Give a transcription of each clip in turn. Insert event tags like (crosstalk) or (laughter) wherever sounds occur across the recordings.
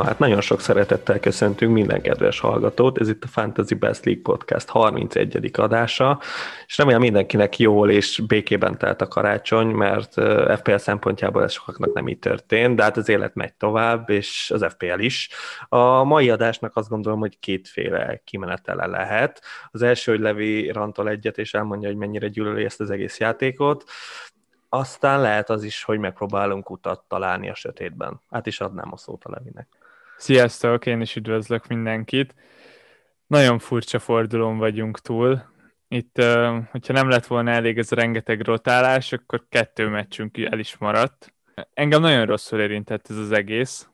Na hát nagyon sok szeretettel köszöntünk minden kedves hallgatót, ez itt a Fantasy Best League Podcast 31. adása, és remélem mindenkinek jól és békében telt a karácsony, mert FPL szempontjából ez sokaknak nem így történt, de hát az élet megy tovább, és az FPL is. A mai adásnak azt gondolom, hogy kétféle kimenetele lehet. Az első, hogy Levi rantol egyet, és elmondja, hogy mennyire gyűlöli ezt az egész játékot, aztán lehet az is, hogy megpróbálunk utat találni a sötétben. Hát is adnám a szót a Levinek. Sziasztok, én is üdvözlök mindenkit. Nagyon furcsa fordulón vagyunk túl. Itt, hogyha nem lett volna elég ez a rengeteg rotálás, akkor kettő meccsünk el is maradt. Engem nagyon rosszul érintett ez az egész.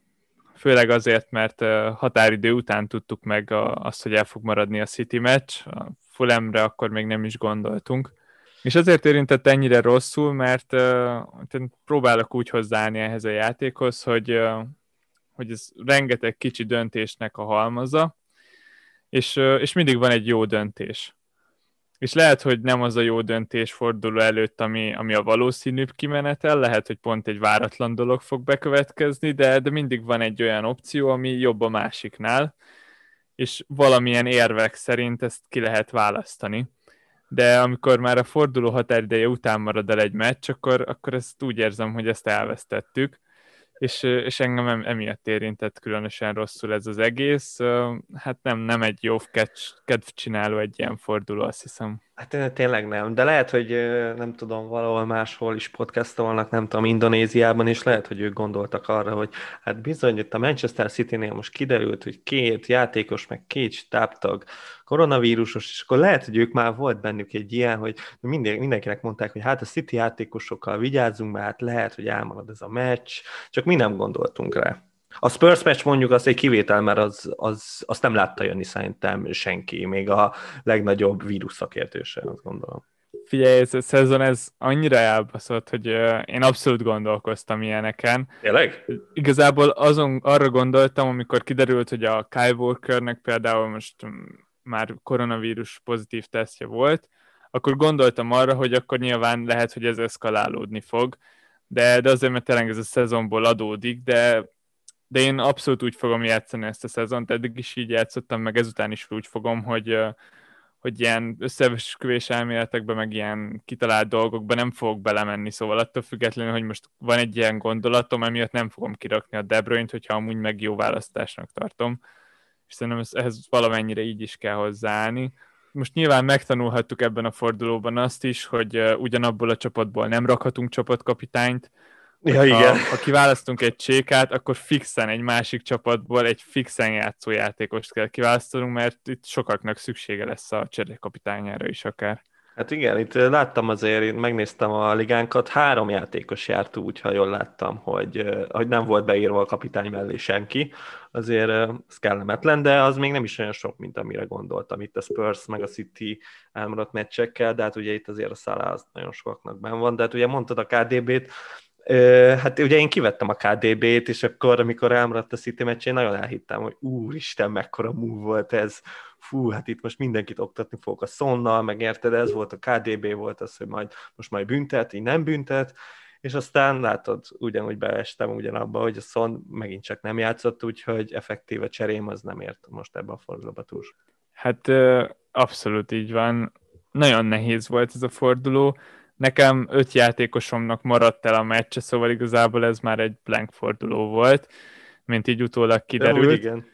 Főleg azért, mert határidő után tudtuk meg azt, hogy el fog maradni a City meccs. A Fulemre akkor még nem is gondoltunk. És azért érintett ennyire rosszul, mert uh, próbálok úgy hozzáállni ehhez a játékhoz, hogy, uh, hogy ez rengeteg kicsi döntésnek a halmaza, és, és mindig van egy jó döntés. És lehet, hogy nem az a jó döntés forduló előtt, ami, ami a valószínűbb kimenetel, lehet, hogy pont egy váratlan dolog fog bekövetkezni, de, de mindig van egy olyan opció, ami jobb a másiknál, és valamilyen érvek szerint ezt ki lehet választani de amikor már a forduló határideje után marad el egy meccs, akkor, akkor ezt úgy érzem, hogy ezt elvesztettük, és, és engem emiatt érintett különösen rosszul ez az egész. Hát nem, nem egy jó kedv csináló egy ilyen forduló, azt hiszem. Hát tényleg nem, de lehet, hogy nem tudom, valahol máshol is podcastolnak, nem tudom, Indonéziában, és lehet, hogy ők gondoltak arra, hogy hát bizony, itt a Manchester City-nél most kiderült, hogy két játékos, meg két stábtag koronavírusos, és akkor lehet, hogy ők már volt bennük egy ilyen, hogy minden, mindenkinek mondták, hogy hát a City játékosokkal vigyázzunk, mert hát lehet, hogy elmarad ez a meccs, csak mi nem gondoltunk rá. A Spurs meccs mondjuk az egy kivétel, mert az, az, azt nem látta jönni szerintem senki, még a legnagyobb vírus szakértőse, azt gondolom. Figyelj, ez a szezon ez annyira elbaszott, hogy én abszolút gondolkoztam ilyeneken. Tényleg? Igazából azon arra gondoltam, amikor kiderült, hogy a Kyle Walkernek például most már koronavírus pozitív tesztje volt, akkor gondoltam arra, hogy akkor nyilván lehet, hogy ez eszkalálódni fog, de, de azért, mert tényleg ez a szezonból adódik, de, de én abszolút úgy fogom játszani ezt a szezont, eddig is így játszottam, meg ezután is úgy fogom, hogy, hogy ilyen összeesküvés elméletekbe, meg ilyen kitalált dolgokba nem fogok belemenni, szóval attól függetlenül, hogy most van egy ilyen gondolatom, emiatt nem fogom kirakni a De Bruyne-t, hogyha amúgy meg jó választásnak tartom és szerintem ehhez valamennyire így is kell hozzáállni. Most nyilván megtanulhattuk ebben a fordulóban azt is, hogy ugyanabból a csapatból nem rakhatunk csapatkapitányt, Ja, igen. Ha, ha kiválasztunk egy csékát, akkor fixen egy másik csapatból egy fixen játszó játékost kell kiválasztanunk, mert itt sokaknak szüksége lesz a cserékapitányára is akár. Hát igen, itt láttam azért, én megnéztem a ligánkat, három játékos járt úgy, ha jól láttam, hogy, hogy nem volt beírva a kapitány mellé senki, azért ez kellemetlen, de az még nem is olyan sok, mint amire gondoltam itt a Spurs meg a City elmaradt meccsekkel, de hát ugye itt azért a az nagyon sokaknak ben van, de hát ugye mondtad a KDB-t, Hát ugye én kivettem a KDB-t, és akkor, amikor elmaradt a City meccs, én nagyon elhittem, hogy úristen, mekkora move volt ez, fú, hát itt most mindenkit oktatni fogok a szonnal, meg érted, ez volt a KDB, volt az, hogy majd most majd büntet, így nem büntet, és aztán látod, ugyanúgy beestem ugyanabba, hogy a Son megint csak nem játszott, úgyhogy effektíve cserém az nem ért most ebbe a fordulóba túl. Hát abszolút így van. Nagyon nehéz volt ez a forduló. Nekem öt játékosomnak maradt el a meccse, szóval igazából ez már egy blank forduló volt, mint így utólag kiderült. De igen.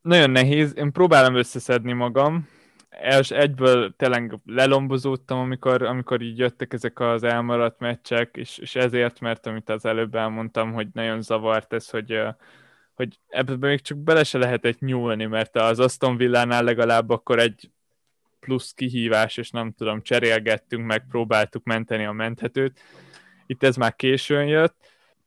Nagyon nehéz, én próbálom összeszedni magam, els egyből tényleg lelombozódtam, amikor, amikor így jöttek ezek az elmaradt meccsek, és, és ezért, mert amit az előbb elmondtam, hogy nagyon zavart ez, hogy, hogy ebben még csak bele se lehetett nyúlni, mert az Aston Villánál legalább akkor egy plusz kihívás, és nem tudom, cserélgettünk, meg próbáltuk menteni a menthetőt. Itt ez már későn jött,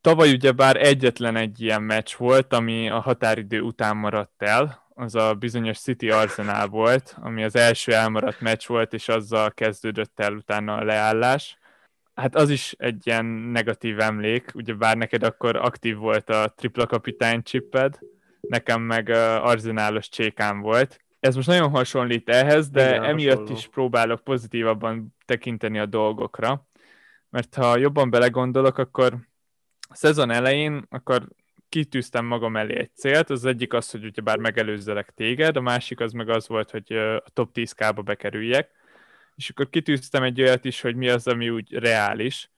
Tavaly ugye bár egyetlen egy ilyen meccs volt, ami a határidő után maradt el, az a bizonyos City Arsenal volt, ami az első elmaradt meccs volt, és azzal kezdődött el utána a leállás. Hát az is egy ilyen negatív emlék, ugye bár neked akkor aktív volt a tripla kapitány csipped, nekem meg arzenálos csékám volt. Ez most nagyon hasonlít ehhez, de Igen, emiatt hasonló. is próbálok pozitívabban tekinteni a dolgokra, mert ha jobban belegondolok, akkor a szezon elején akkor kitűztem magam elé egy célt, az egyik az, hogy bár megelőzzelek téged, a másik az meg az volt, hogy a top 10K-ba bekerüljek, és akkor kitűztem egy olyat is, hogy mi az, ami úgy reális.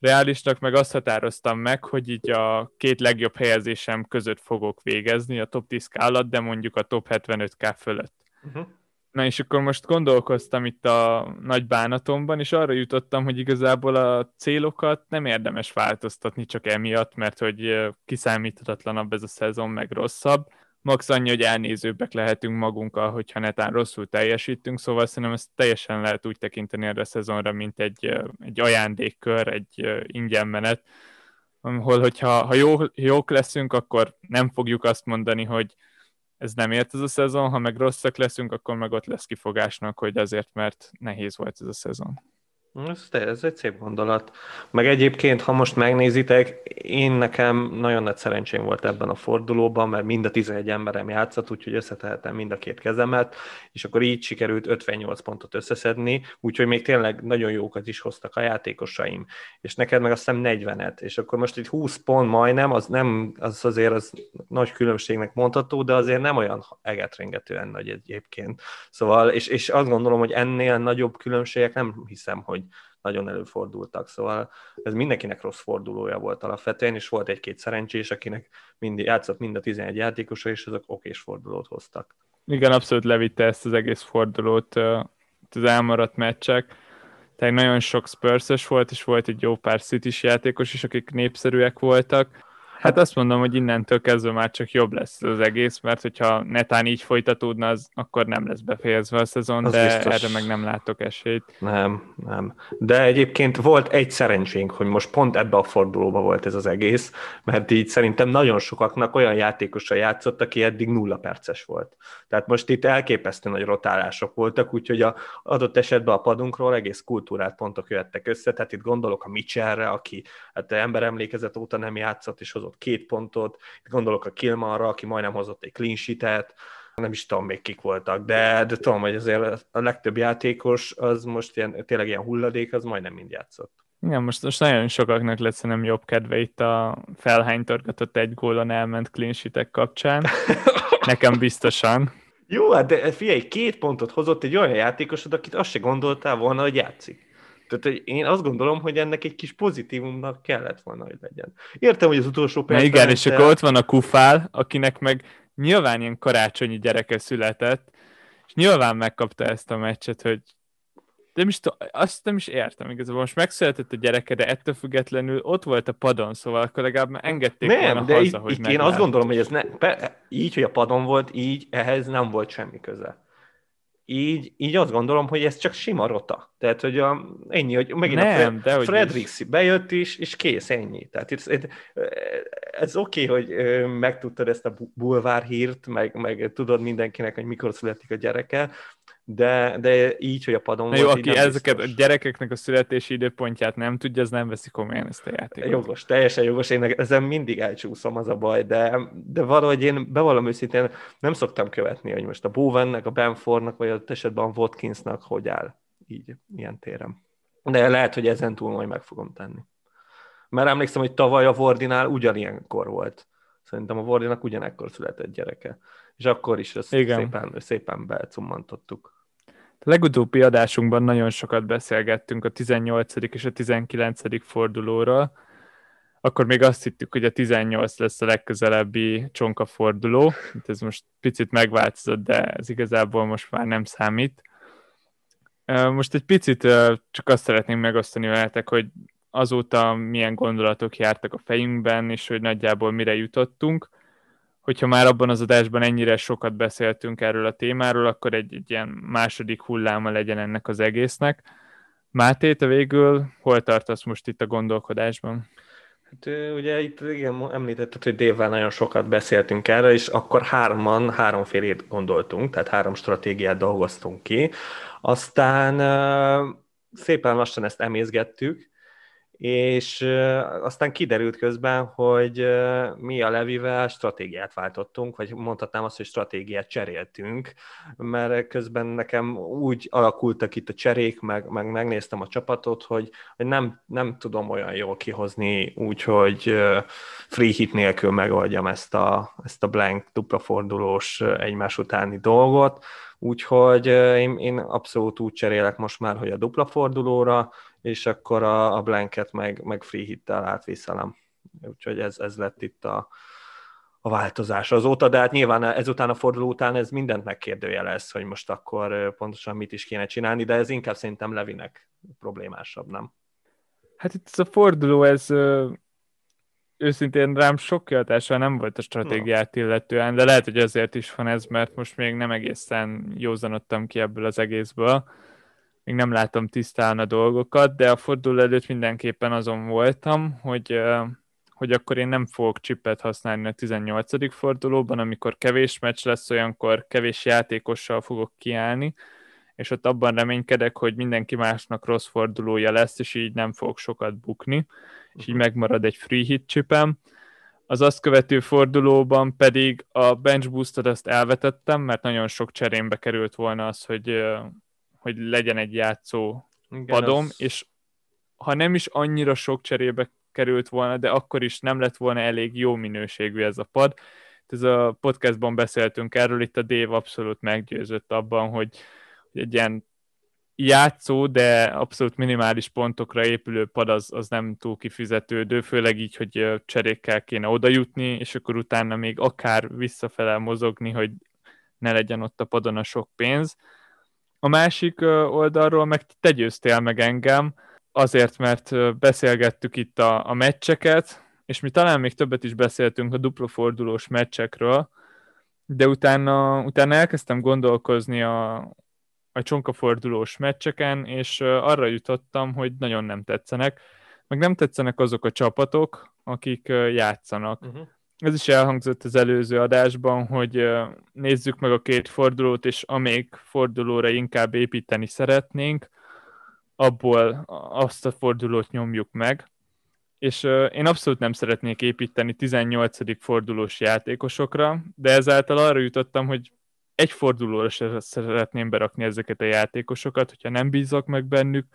Reálisnak meg azt határoztam meg, hogy így a két legjobb helyezésem között fogok végezni a top 10K alatt, de mondjuk a top 75K fölött. Uh-huh. Na és akkor most gondolkoztam itt a nagy bánatomban, és arra jutottam, hogy igazából a célokat nem érdemes változtatni csak emiatt, mert hogy kiszámíthatatlanabb ez a szezon, meg rosszabb. Max annyi, hogy elnézőbbek lehetünk magunkkal, hogyha netán rosszul teljesítünk, szóval szerintem ezt teljesen lehet úgy tekinteni erre a szezonra, mint egy, egy ajándékkör, egy ingyen menet, ahol hogyha ha jó, jók leszünk, akkor nem fogjuk azt mondani, hogy ez nem ért ez a szezon, ha meg rosszak leszünk, akkor meg ott lesz kifogásnak, hogy azért, mert nehéz volt ez a szezon. Ez, ez egy szép gondolat. Meg egyébként, ha most megnézitek, én nekem nagyon nagy szerencsém volt ebben a fordulóban, mert mind a 11 emberem játszott, úgyhogy összetehetem mind a két kezemet, és akkor így sikerült 58 pontot összeszedni, úgyhogy még tényleg nagyon jókat is hoztak a játékosaim, és neked meg azt hiszem 40-et, és akkor most itt 20 pont majdnem, az nem, az azért az nagy különbségnek mondható, de azért nem olyan egetrengetően nagy egyébként. Szóval, és, és azt gondolom, hogy ennél nagyobb különbségek nem hiszem, hogy nagyon előfordultak. Szóval ez mindenkinek rossz fordulója volt alapvetően, és volt egy-két szerencsés, akinek mind, játszott mind a 11 játékosa, és azok okés fordulót hoztak. Igen, abszolút levitte ezt az egész fordulót az elmaradt meccsek. Tehát nagyon sok spurs volt, és volt egy jó pár city játékos is, akik népszerűek voltak Hát azt mondom, hogy innentől kezdve már csak jobb lesz az egész, mert hogyha netán így folytatódna, az akkor nem lesz befejezve a szezon, az de biztos. erre meg nem látok esélyt. Nem, nem. De egyébként volt egy szerencsénk, hogy most pont ebbe a fordulóba volt ez az egész, mert így szerintem nagyon sokaknak olyan játékosra játszott, aki eddig nulla perces volt. Tehát most itt elképesztő nagy rotálások voltak, úgyhogy a adott esetben a padunkról egész kultúrát pontok jöttek össze, tehát itt gondolok a Mitchellre, aki hát ember emlékezet óta nem játszott, és hozott hozott két pontot, itt gondolok a Kilmarra, aki majdnem hozott egy clean sheet-et, nem is tudom még kik voltak, de, de tudom, hogy azért a legtöbb játékos az most ilyen, tényleg ilyen hulladék, az majdnem mind játszott. Igen, most, most nagyon sokaknak lesz nem jobb kedve itt a felhánytorgatott egy gólon elment clean sheet kapcsán. (laughs) Nekem biztosan. Jó, hát de figyelj, két pontot hozott egy olyan játékosod, akit azt se gondoltál volna, hogy játszik. Tehát hogy én azt gondolom, hogy ennek egy kis pozitívumnak kellett volna, hogy legyen. Értem, hogy az utolsó percben... Igen, és akkor ott van a kufál, akinek meg nyilván ilyen karácsonyi gyereke született, és nyilván megkapta ezt a meccset, hogy de is azt nem is értem igazából. Most megszületett a gyereke, de ettől függetlenül ott volt a padon, szóval akkor legalább engedték nem, volna de haza, hogy én azt gondolom, hogy ez ne, így, hogy a padon volt, így ehhez nem volt semmi köze így, így azt gondolom, hogy ez csak sima rota. Tehát, hogy a, ennyi, hogy megint Nem, a Fred, Fredericks bejött is, és kész, ennyi. Tehát ez, ez, ez oké, okay, hogy megtudtad ezt a bulvár hírt, meg, meg tudod mindenkinek, hogy mikor születik a gyereke, de, de így, hogy a padon Na jó, volt, aki ezeket biztos. a gyerekeknek a születési időpontját nem tudja, az nem veszi komolyan ezt a játékot. Jogos, teljesen jogos, én ezen mindig elcsúszom, az a baj, de, de valahogy én bevallom őszintén nem szoktam követni, hogy most a Bowennek, a Benfordnak, vagy a esetben a Watkinsnak hogy áll így, ilyen téren. De lehet, hogy ezen túl majd meg fogom tenni. Mert emlékszem, hogy tavaly a Vordinál ugyanilyenkor volt. Szerintem a Vordinak ugyanekkor született gyereke. És akkor is ezt Igen. szépen, szépen becummantottuk. Legutóbbi adásunkban nagyon sokat beszélgettünk a 18. és a 19. fordulóról. Akkor még azt hittük, hogy a 18 lesz a legközelebbi csonka forduló. Ez most picit megváltozott, de ez igazából most már nem számít. Most egy picit csak azt szeretném megosztani veletek, hogy azóta milyen gondolatok jártak a fejünkben, és hogy nagyjából mire jutottunk hogyha már abban az adásban ennyire sokat beszéltünk erről a témáról, akkor egy, egy ilyen második hulláma legyen ennek az egésznek. Máté, te végül hol tartasz most itt a gondolkodásban? Hát ugye itt igen, említetted, hogy Dévvel nagyon sokat beszéltünk erről, és akkor hárman, háromfélét gondoltunk, tehát három stratégiát dolgoztunk ki. Aztán szépen lassan ezt emészgettük, és aztán kiderült közben, hogy mi a Levivel stratégiát váltottunk, vagy mondhatnám azt, hogy stratégiát cseréltünk, mert közben nekem úgy alakultak itt a cserék, meg, meg megnéztem a csapatot, hogy, hogy nem, nem tudom olyan jól kihozni úgy, hogy free hit nélkül megoldjam ezt a, ezt a blank dupla fordulós egymás utáni dolgot, úgyhogy én, én abszolút úgy cserélek most már, hogy a dupla fordulóra, és akkor a, a blanket meg, meg free hittel átviszelem. Úgyhogy ez, ez lett itt a, a változás azóta, de hát nyilván ezután a forduló után ez mindent megkérdőjelez, hogy most akkor pontosan mit is kéne csinálni, de ez inkább szerintem Levinek problémásabb, nem? Hát itt ez a forduló, ez őszintén rám sok kihatással nem volt a stratégiát no. illetően, de lehet, hogy azért is van ez, mert most még nem egészen józanodtam ki ebből az egészből még nem látom tisztán a dolgokat, de a forduló előtt mindenképpen azon voltam, hogy, hogy akkor én nem fogok csipet használni a 18. fordulóban, amikor kevés meccs lesz, olyankor kevés játékossal fogok kiállni, és ott abban reménykedek, hogy mindenki másnak rossz fordulója lesz, és így nem fogok sokat bukni, és így mhm. megmarad egy free hit csipem. Az azt követő fordulóban pedig a bench boostot azt elvetettem, mert nagyon sok cserémbe került volna az, hogy hogy legyen egy játszó Igen, padom, az... és ha nem is annyira sok cserébe került volna, de akkor is nem lett volna elég jó minőségű ez a pad. Ez a podcastban beszéltünk erről, itt a Dave abszolút meggyőzött abban, hogy, hogy egy ilyen játszó, de abszolút minimális pontokra épülő pad az, az nem túl kifizetődő, főleg így, hogy cserékkel kéne oda jutni, és akkor utána még akár visszafele mozogni, hogy ne legyen ott a padon a sok pénz. A másik oldalról meg te győztél meg engem, azért, mert beszélgettük itt a, a meccseket, és mi talán még többet is beszéltünk a duplafordulós meccsekről, de utána, utána elkezdtem gondolkozni a, a csonkafordulós meccseken, és arra jutottam, hogy nagyon nem tetszenek, meg nem tetszenek azok a csapatok, akik játszanak. Uh-huh ez is elhangzott az előző adásban, hogy nézzük meg a két fordulót, és amelyik fordulóra inkább építeni szeretnénk, abból azt a fordulót nyomjuk meg. És én abszolút nem szeretnék építeni 18. fordulós játékosokra, de ezáltal arra jutottam, hogy egy fordulóra se szeretném berakni ezeket a játékosokat, hogyha nem bízok meg bennük,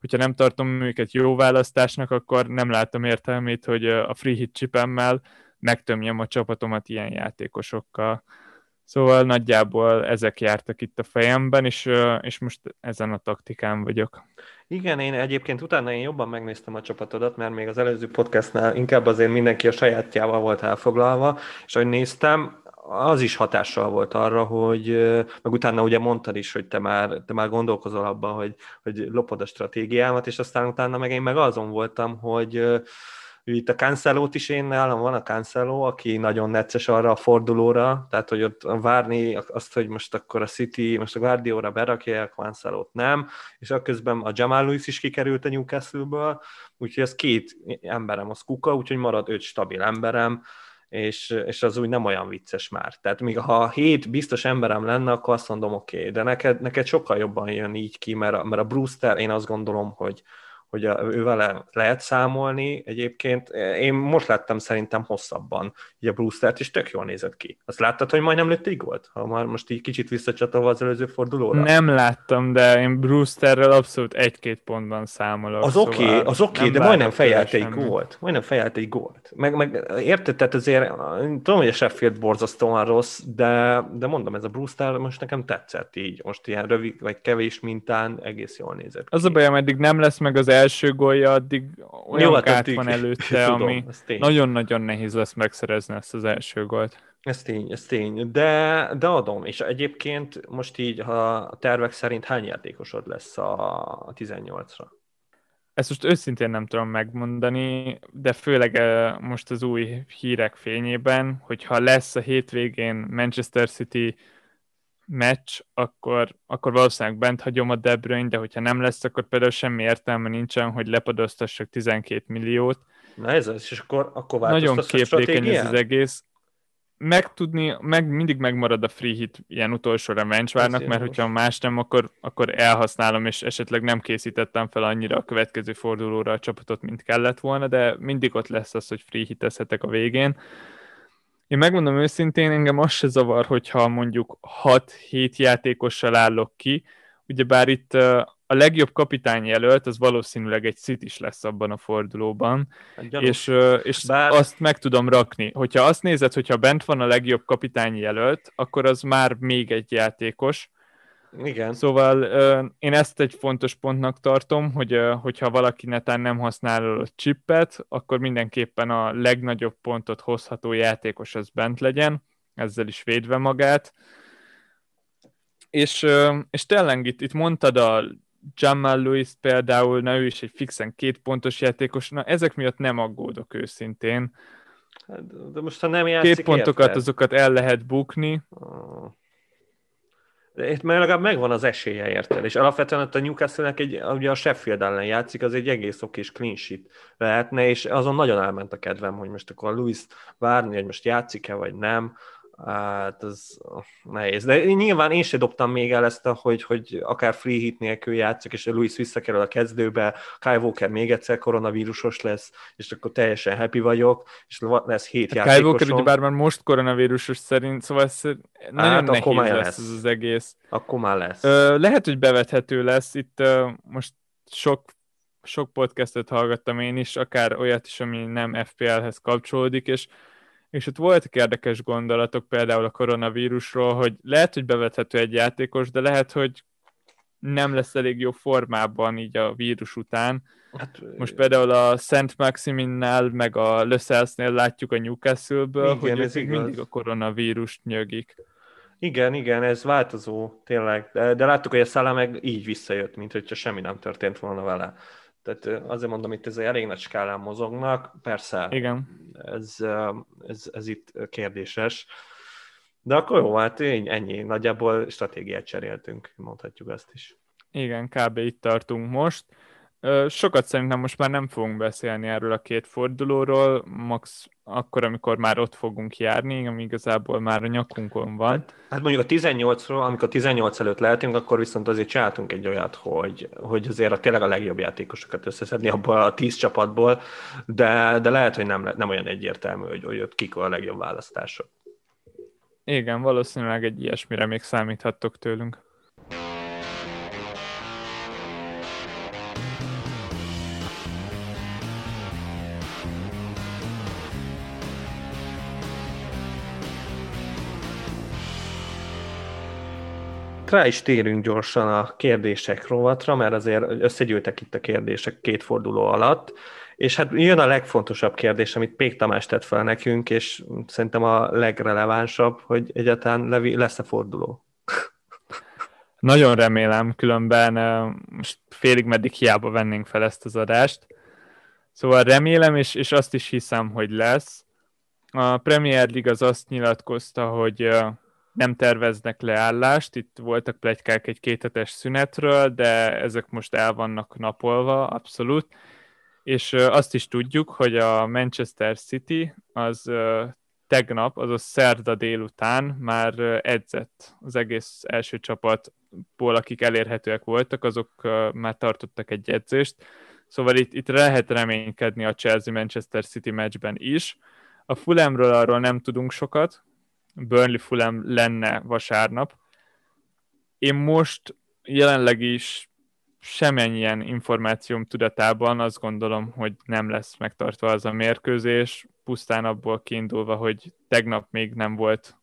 hogyha nem tartom őket jó választásnak, akkor nem látom értelmét, hogy a free hit chipemmel megtömjem a csapatomat ilyen játékosokkal. Szóval nagyjából ezek jártak itt a fejemben, és, és most ezen a taktikán vagyok. Igen, én egyébként utána én jobban megnéztem a csapatodat, mert még az előző podcastnál inkább azért mindenki a sajátjával volt elfoglalva, és ahogy néztem, az is hatással volt arra, hogy meg utána ugye mondtad is, hogy te már, te már gondolkozol abban, hogy, hogy lopod a stratégiámat, és aztán utána meg én meg azon voltam, hogy itt a cancelo is én nálam van a Cancelo, aki nagyon necces arra a fordulóra, tehát hogy ott várni azt, hogy most akkor a City, most a Guardiola berakja a cancelo nem, és akközben a Jamal Lewis is kikerült a Newcastle-ből, úgyhogy ez két emberem az kuka, úgyhogy marad öt stabil emberem, és, és az úgy nem olyan vicces már. Tehát még ha hét biztos emberem lenne, akkor azt mondom, oké, okay, de neked, neked sokkal jobban jön így ki, mert a, mert a Brewster, én azt gondolom, hogy, hogy a, ővel lehet számolni. Egyébként én most láttam szerintem hosszabban így a Brewster-t, és tök jól nézett ki. Azt láttad, hogy majdnem lőtt volt? Ha már most így kicsit visszacsatolva az előző fordulóra? Nem láttam, de én Brewsterrel abszolút egy-két pontban számolok. Az oké, okay, az oké, okay, de majdnem fejelt egy gólt. Majdnem fejelt egy gólt. Meg, meg érted, tehát azért tudom, hogy a Sheffield borzasztóan rossz, de, de mondom, ez a Brewster most nekem tetszett így. Most ilyen rövid, vagy kevés mintán egész jól nézett ki. Az a baj, ameddig nem lesz meg az első gólja, addig olyan Jó, hát van (laughs) előtte, tudom, ami nagyon-nagyon nehéz lesz megszerezni ezt az első gólt. Ez tény, ez tény, de, de adom, és egyébként most így, ha a tervek szerint hány játékosod lesz a 18-ra? Ezt most őszintén nem tudom megmondani, de főleg eh, most az új hírek fényében, hogyha lesz a hétvégén Manchester City meccs, akkor, akkor valószínűleg bent hagyom a De Bruyne, de hogyha nem lesz, akkor például semmi értelme nincsen, hogy lepadoztassak 12 milliót. Na ez az, és akkor, akkor Nagyon képlékeny ez az egész. megtudni, meg, mindig megmarad a free hit ilyen utolsó revenge várnak, mert hogyha más nem, akkor, akkor elhasználom, és esetleg nem készítettem fel annyira a következő fordulóra a csapatot, mint kellett volna, de mindig ott lesz az, hogy free hitezhetek a végén. Én megmondom őszintén, engem az se zavar, hogyha mondjuk 6-7 játékossal állok ki, ugyebár itt a legjobb kapitány jelölt, az valószínűleg egy szit is lesz abban a fordulóban, hát és, és Bár... azt meg tudom rakni. Hogyha azt nézed, hogyha bent van a legjobb kapitány jelölt, akkor az már még egy játékos. Igen. Szóval én ezt egy fontos pontnak tartom, hogy hogyha valaki netán nem használ a chippet, akkor mindenképpen a legnagyobb pontot hozható játékos az bent legyen, ezzel is védve magát. És, és tényleg itt, itt mondtad a Jamal Lewis például, na ő is egy fixen két pontos játékos, na ezek miatt nem aggódok őszintén. Hát, de most ha nem játszik, Két pontokat érted? azokat el lehet bukni. De itt már legalább megvan az esélye, érted? És alapvetően a Newcastle-nek egy, ugye a Sheffield ellen játszik, az egy egész okés clean sheet lehetne, és azon nagyon elment a kedvem, hogy most akkor Louis várni, hogy most játszik-e, vagy nem. Hát ez nehéz. De nyilván én se dobtam még el ezt, hogy, hogy akár free hit nélkül játszik, és Luis visszakerül a kezdőbe, Kyle Walker még egyszer koronavírusos lesz, és akkor teljesen happy vagyok, és lesz hét hát játékosom. Kyle Walker bár már most koronavírusos szerint, szóval ez nagyon hát, nehéz lesz, lesz ez az egész. Akkor már lesz. Ö, lehet, hogy bevethető lesz. Itt ö, most sok sok podcastet hallgattam én is, akár olyat is, ami nem FPL-hez kapcsolódik, és és ott voltak érdekes gondolatok például a koronavírusról, hogy lehet, hogy bevethető egy játékos, de lehet, hogy nem lesz elég jó formában így a vírus után. Hát, Most például a Szent Maximinnál, meg a Löszelsnél látjuk a Newcastle-ből, igen, hogy ez mindig a koronavírust nyögik. Igen, igen, ez változó, tényleg. De, de láttuk, hogy a Szala meg így visszajött, mint hogyha semmi nem történt volna vele. Tehát azért mondom, itt ez elég nagy skálán mozognak, persze Igen. Ez, ez, ez itt kérdéses, de akkor jó, hát ennyi, nagyjából stratégiát cseréltünk, mondhatjuk azt is. Igen, kb. itt tartunk most. Sokat szerintem most már nem fogunk beszélni erről a két fordulóról, max akkor, amikor már ott fogunk járni, ami igazából már a nyakunkon van. Hát, hát mondjuk a 18-ról, amikor 18 előtt lehetünk, akkor viszont azért csináltunk egy olyat, hogy, hogy azért a, tényleg a legjobb játékosokat összeszedni abból a 10 csapatból, de, de lehet, hogy nem, nem olyan egyértelmű, hogy, hogy ott kik a legjobb választások. Igen, valószínűleg egy ilyesmire még számíthattok tőlünk. Rá is térünk gyorsan a kérdések rovatra, mert azért összegyűltek itt a kérdések két forduló alatt, és hát jön a legfontosabb kérdés, amit Pék Tamás tett fel nekünk, és szerintem a legrelevánsabb, hogy egyáltalán lesz-e forduló? (laughs) Nagyon remélem, különben most félig meddig hiába vennénk fel ezt az adást. Szóval remélem, és, és azt is hiszem, hogy lesz. A Premier League az azt nyilatkozta, hogy nem terveznek leállást, itt voltak plegykák egy kéthetes szünetről, de ezek most el vannak napolva, abszolút. És azt is tudjuk, hogy a Manchester City az tegnap, azaz szerda délután már edzett az egész első csapatból, akik elérhetőek voltak, azok már tartottak egy edzést. Szóval itt, itt lehet reménykedni a Chelsea-Manchester City meccsben is. A Fulhamről arról nem tudunk sokat, Burnley Fulham lenne vasárnap. Én most jelenleg is semennyien információm tudatában azt gondolom, hogy nem lesz megtartva az a mérkőzés, pusztán abból kiindulva, hogy tegnap még nem volt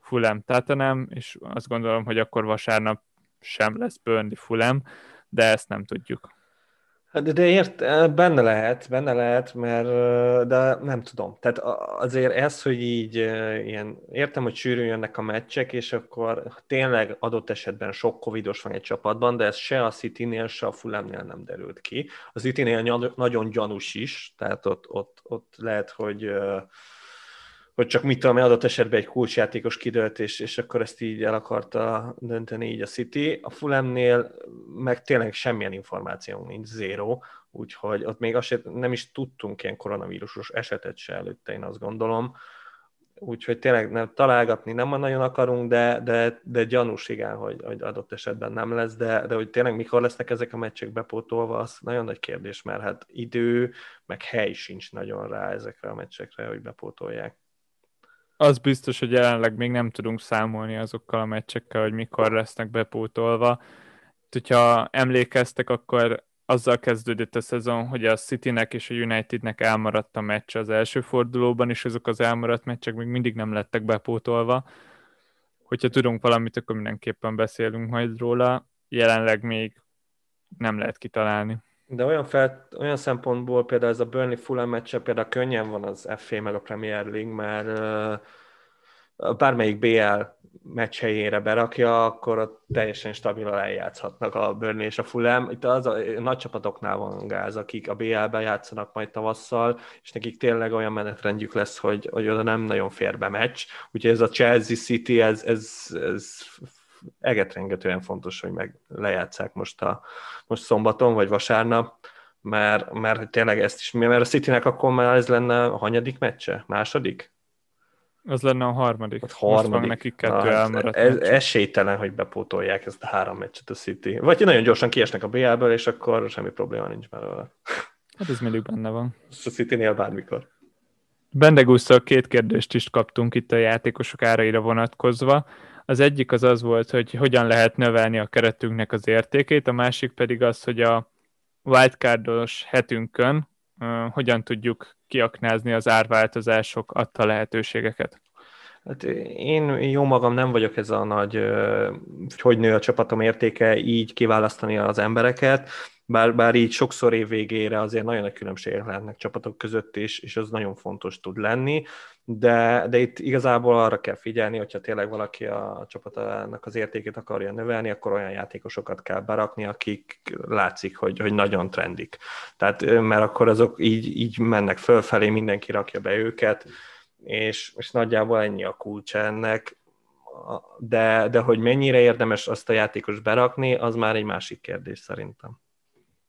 Fulham Tatanem, és azt gondolom, hogy akkor vasárnap sem lesz Burnley Fulham, de ezt nem tudjuk. Hát, de ért, benne lehet, benne lehet, mert de nem tudom. Tehát azért ez, hogy így ilyen, értem, hogy sűrűn jönnek a meccsek, és akkor tényleg adott esetben sok covidos van egy csapatban, de ez se a City-nél, se a Fulhamnél nem derült ki. Az City-nél nagyon gyanús is, tehát ott, ott, ott lehet, hogy hogy csak mit tudom, adott esetben egy kulcsjátékos kidőlt, és, és akkor ezt így el akarta dönteni így a City. A Fulemnél meg tényleg semmilyen információnk nincs, zéro, úgyhogy ott még azt nem is tudtunk ilyen koronavírusos esetet se előtte, én azt gondolom. úgyhogy tényleg nem, találgatni nem nagyon akarunk, de, de, de gyanús igen, hogy, hogy adott esetben nem lesz, de, de hogy tényleg mikor lesznek ezek a meccsek bepótolva, az nagyon nagy kérdés, mert hát idő, meg hely sincs nagyon rá ezekre a meccsekre, hogy bepótolják. Az biztos, hogy jelenleg még nem tudunk számolni azokkal a meccsekkel, hogy mikor lesznek bepótolva. Hogyha emlékeztek, akkor azzal kezdődött a szezon, hogy a Citynek és a Unitednek elmaradt a meccs az első fordulóban, és azok az elmaradt meccsek még mindig nem lettek bepótolva. Hogyha tudunk valamit, akkor mindenképpen beszélünk majd róla. Jelenleg még nem lehet kitalálni. De olyan, fel, olyan szempontból például ez a Burnley Fulham meccse például könnyen van az FA meg a Premier League, mert uh, bármelyik BL meccs berakja, akkor ott teljesen stabilan eljátszhatnak a Burnley és a Fulham. Itt az a, a nagy csapatoknál van gáz, akik a BL-ben játszanak majd tavasszal, és nekik tényleg olyan menetrendjük lesz, hogy, hogy oda nem nagyon fér be meccs. Úgyhogy ez a Chelsea City, ez, ez, ez egetrengetően fontos, hogy meg lejátszák most, a, most szombaton vagy vasárnap, mert, mert tényleg ezt is, mert a Citynek akkor már ez lenne a hanyadik meccse? Második? Az lenne a harmadik. A harmadik. Most nekik kettő hát ez, ez esélytelen, hogy bepótolják ezt a három meccset a City. Vagy nagyon gyorsan kiesnek a BL-ből, és akkor semmi probléma nincs belőle. Hát ez mindig benne van. A City-nél bármikor. Bendegusszal két kérdést is kaptunk itt a játékosok áraira vonatkozva. Az egyik az az volt, hogy hogyan lehet növelni a keretünknek az értékét, a másik pedig az, hogy a wildcardos hetünkön uh, hogyan tudjuk kiaknázni az árváltozások adta lehetőségeket. Hát én jó magam nem vagyok ez a nagy, hogy nő a csapatom értéke, így kiválasztani az embereket, bár, bár így sokszor év végére azért nagyon nagy különbségek lehetnek csapatok között is, és az nagyon fontos tud lenni, de, de itt igazából arra kell figyelni, hogyha tényleg valaki a csapatának az értékét akarja növelni, akkor olyan játékosokat kell berakni, akik látszik, hogy, hogy nagyon trendik. Tehát, mert akkor azok így, így mennek fölfelé, mindenki rakja be őket, és, és nagyjából ennyi a kulcs ennek, de, de hogy mennyire érdemes azt a játékos berakni, az már egy másik kérdés szerintem.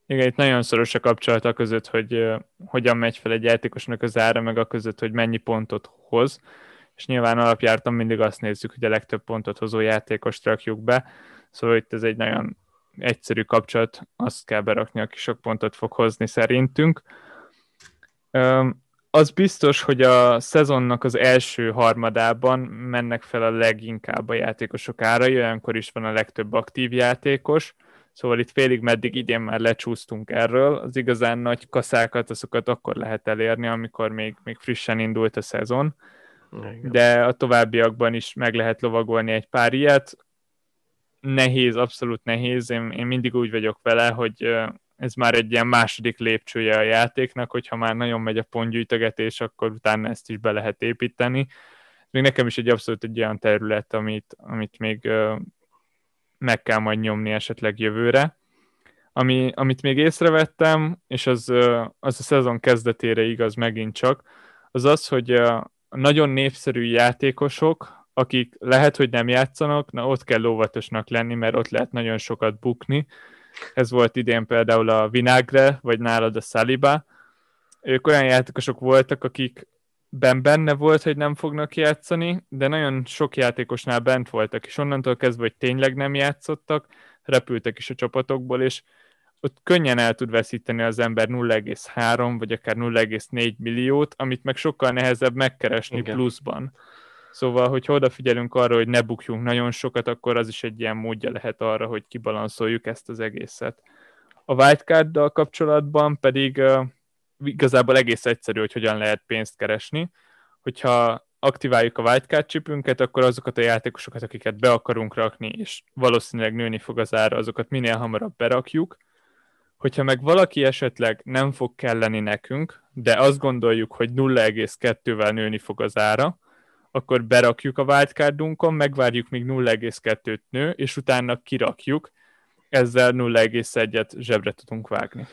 Igen, itt nagyon szoros a kapcsolata között, hogy hogyan megy fel egy játékosnak az ára, meg a között, hogy mennyi pontot hoz, és nyilván alapjártan mindig azt nézzük, hogy a legtöbb pontot hozó játékost rakjuk be, szóval itt ez egy nagyon egyszerű kapcsolat, azt kell berakni, aki sok pontot fog hozni szerintünk. Az biztos, hogy a szezonnak az első harmadában mennek fel a leginkább a játékosok árai, olyankor is van a legtöbb aktív játékos, Szóval itt félig meddig idén már lecsúsztunk erről, az igazán nagy kaszákat, azokat akkor lehet elérni, amikor még, még frissen indult a szezon, Igen. de a továbbiakban is meg lehet lovagolni egy pár ilyet. Nehéz, abszolút nehéz, én, én mindig úgy vagyok vele, hogy ez már egy ilyen második lépcsője a játéknak, hogyha már nagyon megy a pontgyűjtögetés, akkor utána ezt is be lehet építeni. Még nekem is egy abszolút egy olyan terület, amit, amit még meg kell majd nyomni esetleg jövőre. Ami, amit még észrevettem, és az, az a szezon kezdetére igaz megint csak, az az, hogy nagyon népszerű játékosok, akik lehet, hogy nem játszanak, na ott kell óvatosnak lenni, mert ott lehet nagyon sokat bukni. Ez volt idén például a Vinagre, vagy nálad a Saliba. Ők olyan játékosok voltak, akik ben benne volt, hogy nem fognak játszani, de nagyon sok játékosnál bent voltak, és onnantól kezdve, hogy tényleg nem játszottak, repültek is a csapatokból, és ott könnyen el tud veszíteni az ember 0,3 vagy akár 0,4 milliót, amit meg sokkal nehezebb megkeresni Igen. pluszban. Szóval, hogy odafigyelünk arra, hogy ne bukjunk nagyon sokat, akkor az is egy ilyen módja lehet arra, hogy kibalanszoljuk ezt az egészet. A wildcard kapcsolatban pedig igazából egész egyszerű, hogy hogyan lehet pénzt keresni. Hogyha aktiváljuk a wildcard chipünket, akkor azokat a játékosokat, akiket be akarunk rakni, és valószínűleg nőni fog az ára, azokat minél hamarabb berakjuk. Hogyha meg valaki esetleg nem fog kelleni nekünk, de azt gondoljuk, hogy 0,2-vel nőni fog az ára, akkor berakjuk a wildcardunkon, megvárjuk, míg 0,2-t nő, és utána kirakjuk, ezzel 0,1-et zsebre tudunk vágni.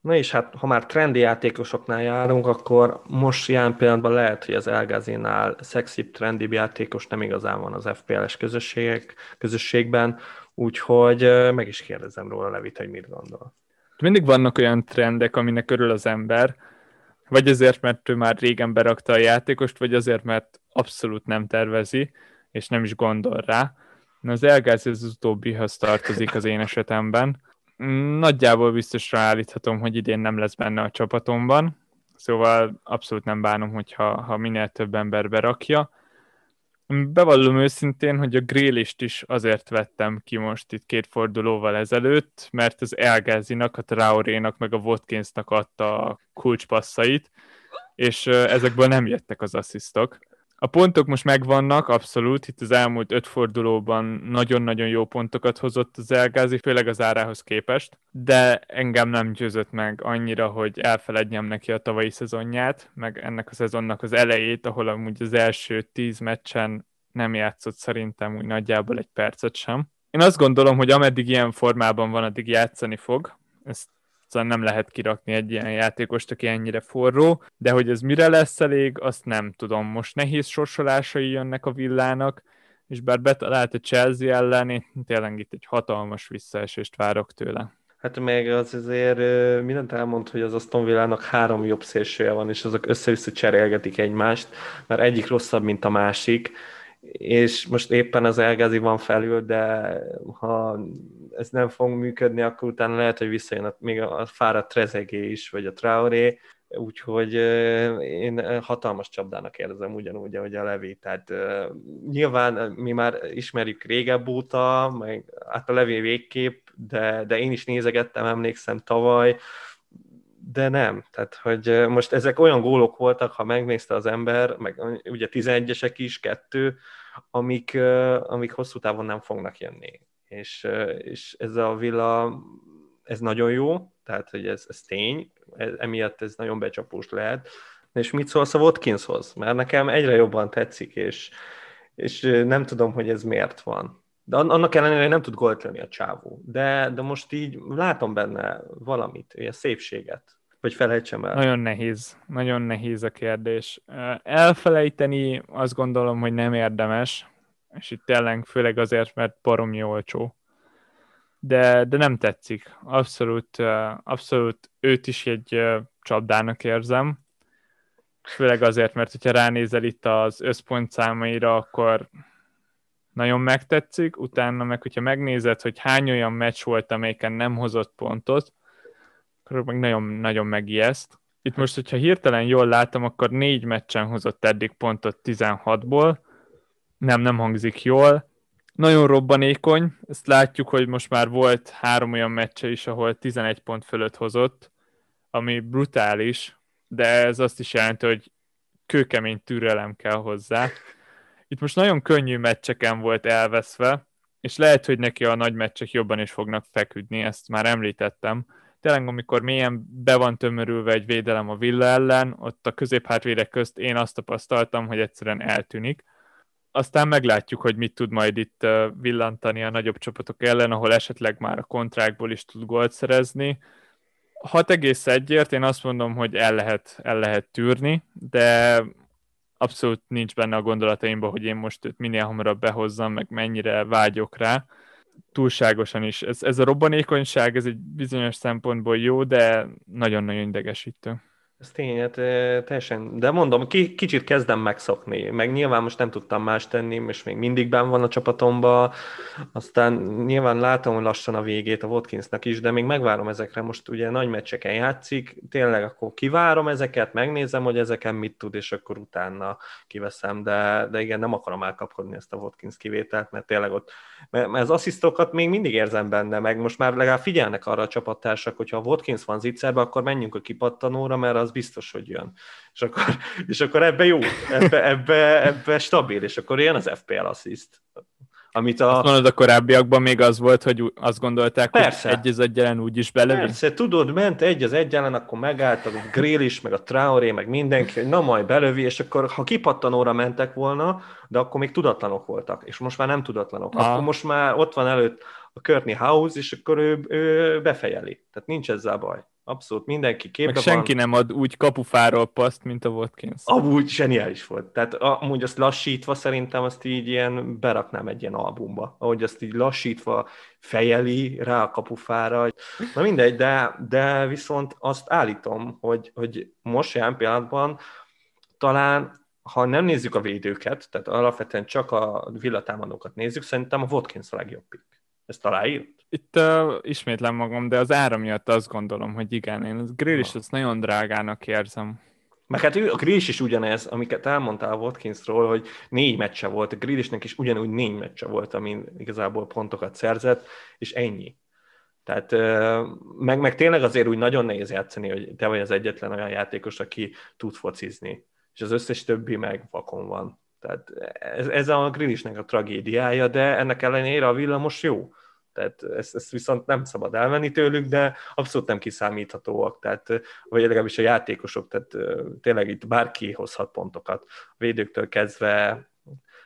Na és hát, ha már trendi játékosoknál járunk, akkor most jelen pillanatban lehet, hogy az Elgazinál szexibb, trendibb játékos nem igazán van az FPL-es közösségek, közösségben, úgyhogy meg is kérdezem róla Levit, hogy mit gondol. Mindig vannak olyan trendek, aminek örül az ember. Vagy azért, mert ő már régen berakta a játékost, vagy azért, mert abszolút nem tervezi, és nem is gondol rá. Na, az elgáz az utóbbihoz tartozik az én esetemben. Nagyjából biztosra állíthatom, hogy idén nem lesz benne a csapatomban, szóval abszolút nem bánom, hogyha ha minél több ember berakja. Bevallom őszintén, hogy a grillist is azért vettem ki most itt két fordulóval ezelőtt, mert az Elgázinak, a Traorénak, meg a Watkinsnak adta a kulcspasszait, és ezekből nem jöttek az asszisztok. A pontok most megvannak, abszolút. Itt az elmúlt öt fordulóban nagyon-nagyon jó pontokat hozott az Elgázi, főleg az árához képest, de engem nem győzött meg annyira, hogy elfeledjem neki a tavalyi szezonját, meg ennek a szezonnak az elejét, ahol amúgy az első tíz meccsen nem játszott szerintem úgy nagyjából egy percet sem. Én azt gondolom, hogy ameddig ilyen formában van, addig játszani fog. Ezt Szóval nem lehet kirakni egy ilyen játékost, aki ennyire forró, de hogy ez mire lesz elég, azt nem tudom. Most nehéz sorsolásai jönnek a villának, és bár betalált a Chelsea ellen, én tényleg itt egy hatalmas visszaesést várok tőle. Hát meg az azért mindent elmond, hogy az Aston Villának három jobb szélsője van, és azok össze-vissza cserélgetik egymást, mert egyik rosszabb, mint a másik, és most éppen az Elgázi van felül, de ha ez nem fog működni, akkor utána lehet, hogy visszajön a, még a fáradt Trezegé is, vagy a Traoré, úgyhogy én hatalmas csapdának érzem ugyanúgy, ahogy a Levi. Tehát nyilván mi már ismerjük régebb óta, meg hát a Levi végkép, de, de én is nézegettem, emlékszem tavaly, de nem. Tehát, hogy most ezek olyan gólok voltak, ha megnézte az ember, meg ugye 11-esek is, kettő, amik, amik hosszú távon nem fognak jönni. És, és ez a villa, ez nagyon jó, tehát, hogy ez, ez tény, ez, emiatt ez nagyon becsapós lehet. És mit szólsz a Watkinshoz? Mert nekem egyre jobban tetszik, és, és nem tudom, hogy ez miért van. De annak ellenére, nem tud gólt lőni a csávó. De, de most így látom benne valamit, ilyen szépséget. Vagy felejtsem el? Nagyon nehéz, nagyon nehéz a kérdés. Elfelejteni azt gondolom, hogy nem érdemes, és itt tényleg főleg azért, mert baromi olcsó. De, de nem tetszik. Abszolút, abszolút őt is egy csapdának érzem. Főleg azért, mert hogyha ránézel itt az összpontszámaira, akkor nagyon megtetszik, utána meg, hogyha megnézed, hogy hány olyan meccs volt, amelyiken nem hozott pontot, akkor meg nagyon, nagyon megijeszt. Itt most, hogyha hirtelen jól látom, akkor négy meccsen hozott eddig pontot 16-ból. Nem, nem hangzik jól. Nagyon robbanékony, ezt látjuk, hogy most már volt három olyan meccse is, ahol 11 pont fölött hozott, ami brutális, de ez azt is jelenti, hogy kőkemény türelem kell hozzá. Itt most nagyon könnyű meccseken volt elveszve, és lehet, hogy neki a nagy meccsek jobban is fognak feküdni, ezt már említettem, tényleg amikor mélyen be van tömörülve egy védelem a Villa ellen, ott a középhátvédek közt én azt tapasztaltam, hogy egyszerűen eltűnik. Aztán meglátjuk, hogy mit tud majd itt villantani a nagyobb csapatok ellen, ahol esetleg már a kontrákból is tud gólt szerezni. 6,1-ért én azt mondom, hogy el lehet, el lehet tűrni, de abszolút nincs benne a gondolataimban, hogy én most őt minél hamarabb behozzam, meg mennyire vágyok rá túlságosan is. Ez, ez a robbanékonyság, ez egy bizonyos szempontból jó, de nagyon-nagyon idegesítő. Ez tény, hát teljesen, de mondom, k- kicsit kezdem megszokni, meg nyilván most nem tudtam más tenni, és még mindig ben van a csapatomba, aztán nyilván látom lassan a végét a Watkinsnak is, de még megvárom ezekre, most ugye nagy meccseken játszik, tényleg akkor kivárom ezeket, megnézem, hogy ezeken mit tud, és akkor utána kiveszem, de, de igen, nem akarom elkapkodni ezt a Watkins kivételt, mert tényleg ott, mert, mert az asszisztokat még mindig érzem benne, meg most már legalább figyelnek arra a csapattársak, hogyha a Watkins van zicserbe, akkor menjünk a kipattanóra, mert az az biztos, hogy jön. És akkor, (laughs) és akkor ebbe jó, ebbe, ebbe, ebbe stabil, és akkor jön az FPL assist. Amit a... Azt mondod, a korábbiakban még az volt, hogy azt gondolták, Persze. hogy egy az egyelen úgy is belövi? Persze, tudod, ment egy az egyelen, akkor megálltak a Grill is, meg a Traoré, meg mindenki, hogy na majd belövi, és akkor ha kipattanóra mentek volna, de akkor még tudatlanok voltak, és most már nem tudatlanok. Aha. Akkor most már ott van előtt a Courtney House, és akkor ő, ő befejeli. Tehát nincs ezzel baj abszolút mindenki képbe Meg senki van. nem ad úgy kapufáról paszt, mint a Watkins. Amúgy zseniális volt. Tehát amúgy azt lassítva szerintem azt így ilyen beraknám egy ilyen albumba. Ahogy azt így lassítva fejeli rá a kapufára. Na mindegy, de, de viszont azt állítom, hogy, hogy most jelen pillanatban talán ha nem nézzük a védőket, tehát alapvetően csak a villatámadókat nézzük, szerintem a Watkins a legjobb pick. Ezt aláírt? Itt uh, ismétlem magam, de az ára miatt azt gondolom, hogy igen, én az grill is azt nagyon drágának érzem. Meg hát a Grealish is ugyanez, amiket elmondtál a Watkinsról, hogy négy meccse volt, a Grealishnek is ugyanúgy négy meccse volt, amin igazából pontokat szerzett, és ennyi. Tehát meg, meg tényleg azért úgy nagyon nehéz játszani, hogy te vagy az egyetlen olyan játékos, aki tud focizni, és az összes többi meg vakon van. Tehát ez, ez a Grillishnek a tragédiája, de ennek ellenére a villamos jó. Tehát ezt, ezt viszont nem szabad elvenni tőlük, de abszolút nem kiszámíthatóak, tehát, vagy legalábbis a játékosok, tehát tényleg itt bárki hozhat pontokat, a védőktől kezdve,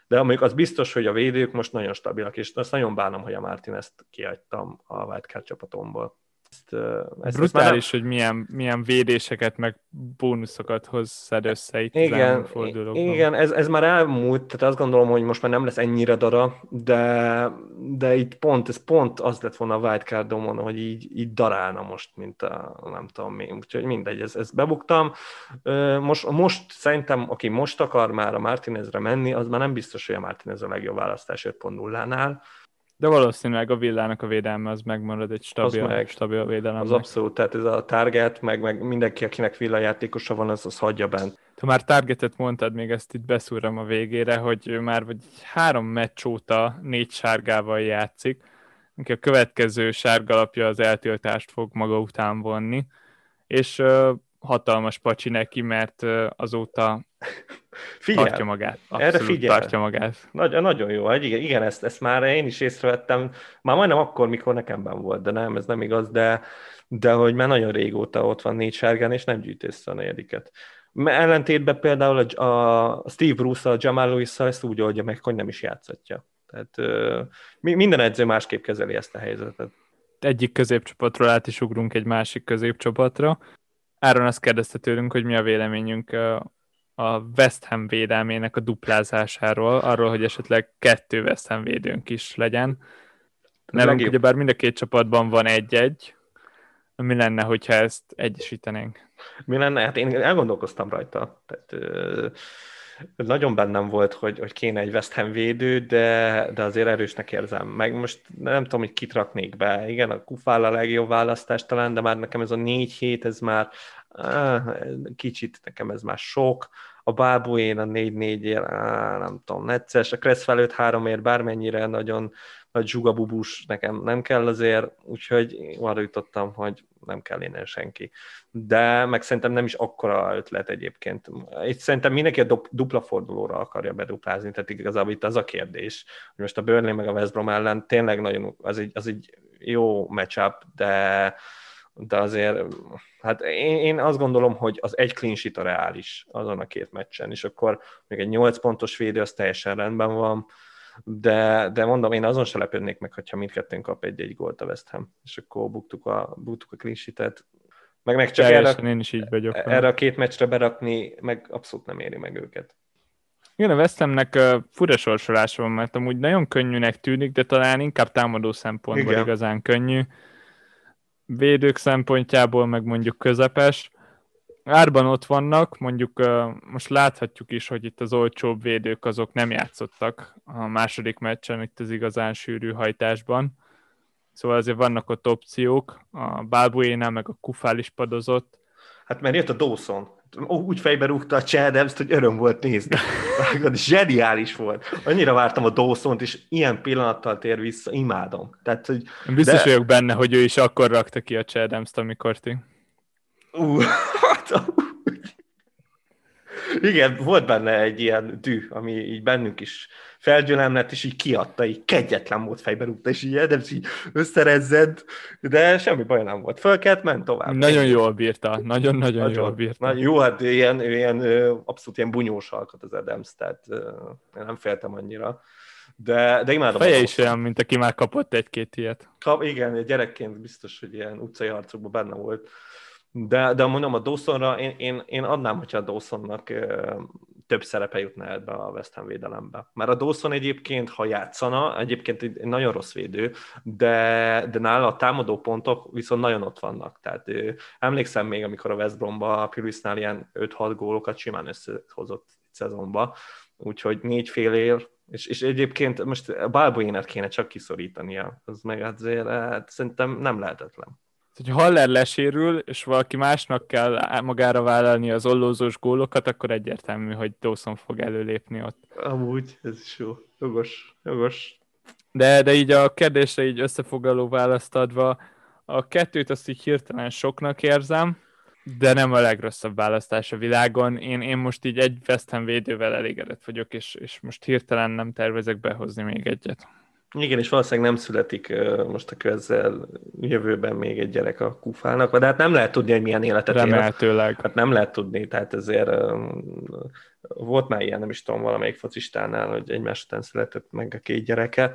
de amíg az biztos, hogy a védők most nagyon stabilak, és azt nagyon bánom, hogy a Martin ezt kiadtam a Wildcard csapatomból. Ezt, ezt, Brutális, nem... hogy milyen, milyen védéseket, meg bónuszokat hozzad össze itt igen, igen ez, ez már elmúlt, tehát azt gondolom, hogy most már nem lesz ennyire dara, de, de itt pont, ez pont az lett volna a wildcardomon, hogy így, így darálna most, mint a, nem tudom mi, úgyhogy mindegy, ezt, ezt bebuktam. Most, most szerintem, aki most akar már a Martinezre menni, az már nem biztos, hogy a Martinez a legjobb választás 5.0-nál, de valószínűleg a villának a védelme az megmarad egy stabil, az meg, stabil védelem. Az abszolút, tehát ez a target, meg, meg mindenki, akinek villajátékosa van, az, az hagyja bent. Ha már targetet mondtad, még ezt itt beszúrom a végére, hogy már vagy három meccs óta négy sárgával játszik, a következő sárgalapja az eltiltást fog maga után vonni, és hatalmas pacsi neki, mert azóta Figyel, tartja magát. Abszolút erre figyel. tartja magát. Nagy, nagyon jó, hogy igen, igen ezt, ezt már én is észrevettem, már majdnem akkor, mikor nekemben volt, de nem, ez nem igaz, de, de hogy már nagyon régóta ott van négy sárgán, és nem gyűjt össze a negyediket. Ellentétben például a, a Steve Bruce a Jamal lewis ezt úgy oldja meg, hogy nem is játszhatja. Tehát uh, minden edző másképp kezeli ezt a helyzetet. Egyik középcsapatról át is ugrunk egy másik középcsapatra. Áron azt kérdezte tőlünk, hogy mi a véleményünk a West Ham védelmének a duplázásáról, arról, hogy esetleg kettő West Ham védőnk is legyen. Nálunk ugyebár mind a két csapatban van egy-egy, mi lenne, hogyha ezt egyesítenénk? Mi lenne? Hát én elgondolkoztam rajta. Tehát, ö, nagyon bennem volt, hogy, hogy kéne egy West Ham védő, de, de azért erősnek érzem. Meg most nem tudom, hogy kit raknék be. Igen, a Kufál a legjobb választás talán, de már nekem ez a négy hét, ez már kicsit nekem ez már sok, a Bábuén a 4-4 ér, nem tudom, necces, a Kressz felőtt háromért bármennyire nagyon nagy zsugabubus nekem nem kell azért, úgyhogy arra jutottam, hogy nem kell innen senki. De meg szerintem nem is akkora ötlet egyébként. Itt szerintem mindenki a dupla fordulóra akarja beduplázni, tehát igazából itt az a kérdés, hogy most a Burnley meg a West Brom ellen tényleg nagyon, az egy, az egy jó matchup, de de azért, hát én, én azt gondolom, hogy az egy clean sheet a reális azon a két meccsen, és akkor még egy 8 pontos védő, az teljesen rendben van, de, de mondom, én azon se lepődnék meg, hogyha mindkettőnk kap egy-egy gólt a West Ham, és akkor buktuk a, buktuk a clean sheet-et. Meg, meg csak erre, én is így vagyok. Erre a két meccsre berakni, meg abszolút nem éri meg őket. Igen, a West Hamnek fura sorsolása van, mert amúgy nagyon könnyűnek tűnik, de talán inkább támadó szempontból Igen. igazán könnyű védők szempontjából meg mondjuk közepes. Árban ott vannak, mondjuk most láthatjuk is, hogy itt az olcsóbb védők azok nem játszottak a második meccsen, itt az igazán sűrű hajtásban. Szóval azért vannak ott opciók, a Balbuénál meg a Kufál is padozott. Hát mert jött a Dawson, úgy fejbe rúgta a Chadams, hogy öröm volt nézni. Zseniális volt. Annyira vártam a dawson és ilyen pillanattal tér vissza, imádom. Tehát, hogy, Biztos de... vagyok benne, hogy ő is akkor rakta ki a Chadams-t, amikor ti. Uh, hát, igen, volt benne egy ilyen dű, ami így bennünk is felgyőlem lett, és így kiadta, így kegyetlen mód fejbe rúgta, és így Adams így összerezzed, de semmi baj nem volt. Fölkelt, ment tovább. Nagyon jól bírta, nagyon-nagyon jól bírta. Nagyon, jó, hát ilyen, ilyen, abszolút ilyen bunyós alkat az Adams, tehát én nem féltem annyira. De, de imádom. Feje is olyan, mint aki már kapott egy-két ilyet. Kap, igen, gyerekként biztos, hogy ilyen utcai harcokban benne volt De, de mondom, a Dawsonra én, én, én adnám, hogyha a Dawsonnak több szerepe jutna ebbe a West Ham védelembe. Mert a Dawson egyébként, ha játszana, egyébként egy nagyon rossz védő, de, de nála a támadó pontok viszont nagyon ott vannak. Tehát emlékszem még, amikor a West Bromba a Pulisnál ilyen 5-6 gólokat simán összehozott szezonba, úgyhogy négy fél ér, és, és egyébként most Balboinert kéne csak kiszorítania, az meg azért hát szerintem nem lehetetlen hogy Haller lesérül, és valaki másnak kell magára vállalni az ollózós gólokat, akkor egyértelmű, hogy Dawson fog előlépni ott. Amúgy, ez is jó. Jogos, jogos. De, de így a kérdésre így összefoglaló választ adva, a kettőt azt így hirtelen soknak érzem, de nem a legrosszabb választás a világon. Én, én most így egy West Ham védővel elégedett vagyok, és, és most hirtelen nem tervezek behozni még egyet. Igen, és valószínűleg nem születik most a közel jövőben még egy gyerek a kufának, de hát nem lehet tudni, hogy milyen életet Remélhetőleg. Hát nem lehet tudni, tehát ezért volt már ilyen, nem is tudom, valamelyik focistánál, hogy egymás után született meg a két gyereke,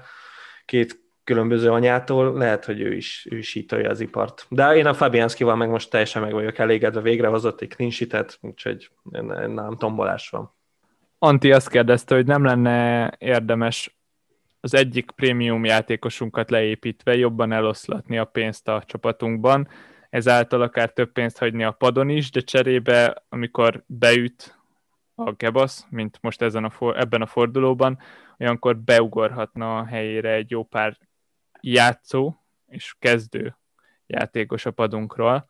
két különböző anyától, lehet, hogy ő is, ő is az ipart. De én a Fabianskival meg most teljesen meg vagyok elégedve, végre hozott egy clean sheet-et, úgyhogy nem tombolás van. Anti azt kérdezte, hogy nem lenne érdemes az egyik prémium játékosunkat leépítve jobban eloszlatni a pénzt a csapatunkban, ezáltal akár több pénzt hagyni a padon is, de cserébe, amikor beüt a Gebasz, mint most ezen a for, ebben a fordulóban, olyankor beugorhatna a helyére egy jó pár játszó és kezdő játékos a padunkról.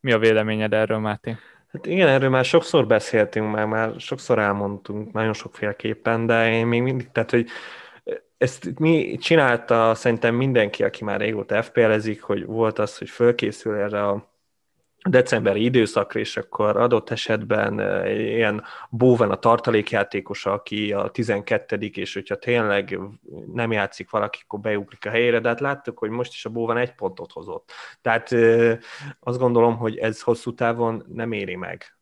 Mi a véleményed erről, Máté? Hát igen, erről már sokszor beszéltünk, már, már sokszor elmondtunk, nagyon sokféleképpen, de én még mindig, tehát, hogy ezt mi csinálta szerintem mindenki, aki már régóta FPL-ezik, hogy volt az, hogy fölkészül erre a decemberi időszakra, és akkor adott esetben ilyen bóven a tartalékjátékos, aki a 12 és hogyha tényleg nem játszik valaki, akkor beugrik a helyére, de hát láttuk, hogy most is a bóven egy pontot hozott. Tehát azt gondolom, hogy ez hosszú távon nem éri meg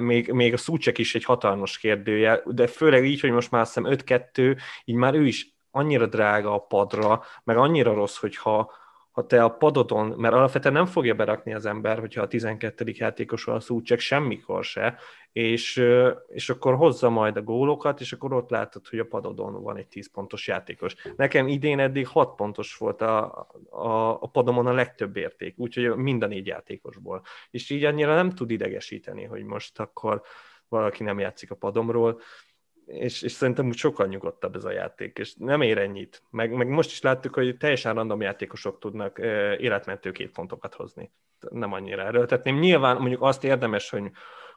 még, még a szúcsek is egy hatalmas kérdője, de főleg így, hogy most már azt hiszem 5-2, így már ő is annyira drága a padra, meg annyira rossz, hogyha ha te a padodon, mert alapvetően nem fogja berakni az ember, hogyha a 12. játékos van a csak semmikor se, és, és akkor hozza majd a gólokat, és akkor ott látod, hogy a padodon van egy 10 pontos játékos. Nekem idén eddig 6 pontos volt a, a, a padomon a legtöbb érték, úgyhogy mind a négy játékosból. És így annyira nem tud idegesíteni, hogy most akkor valaki nem játszik a padomról és, és szerintem úgy sokkal nyugodtabb ez a játék, és nem ér ennyit. Meg, meg most is láttuk, hogy teljesen random játékosok tudnak életmentő két pontokat hozni. Nem annyira erőltetném. Nyilván mondjuk azt érdemes, hogy,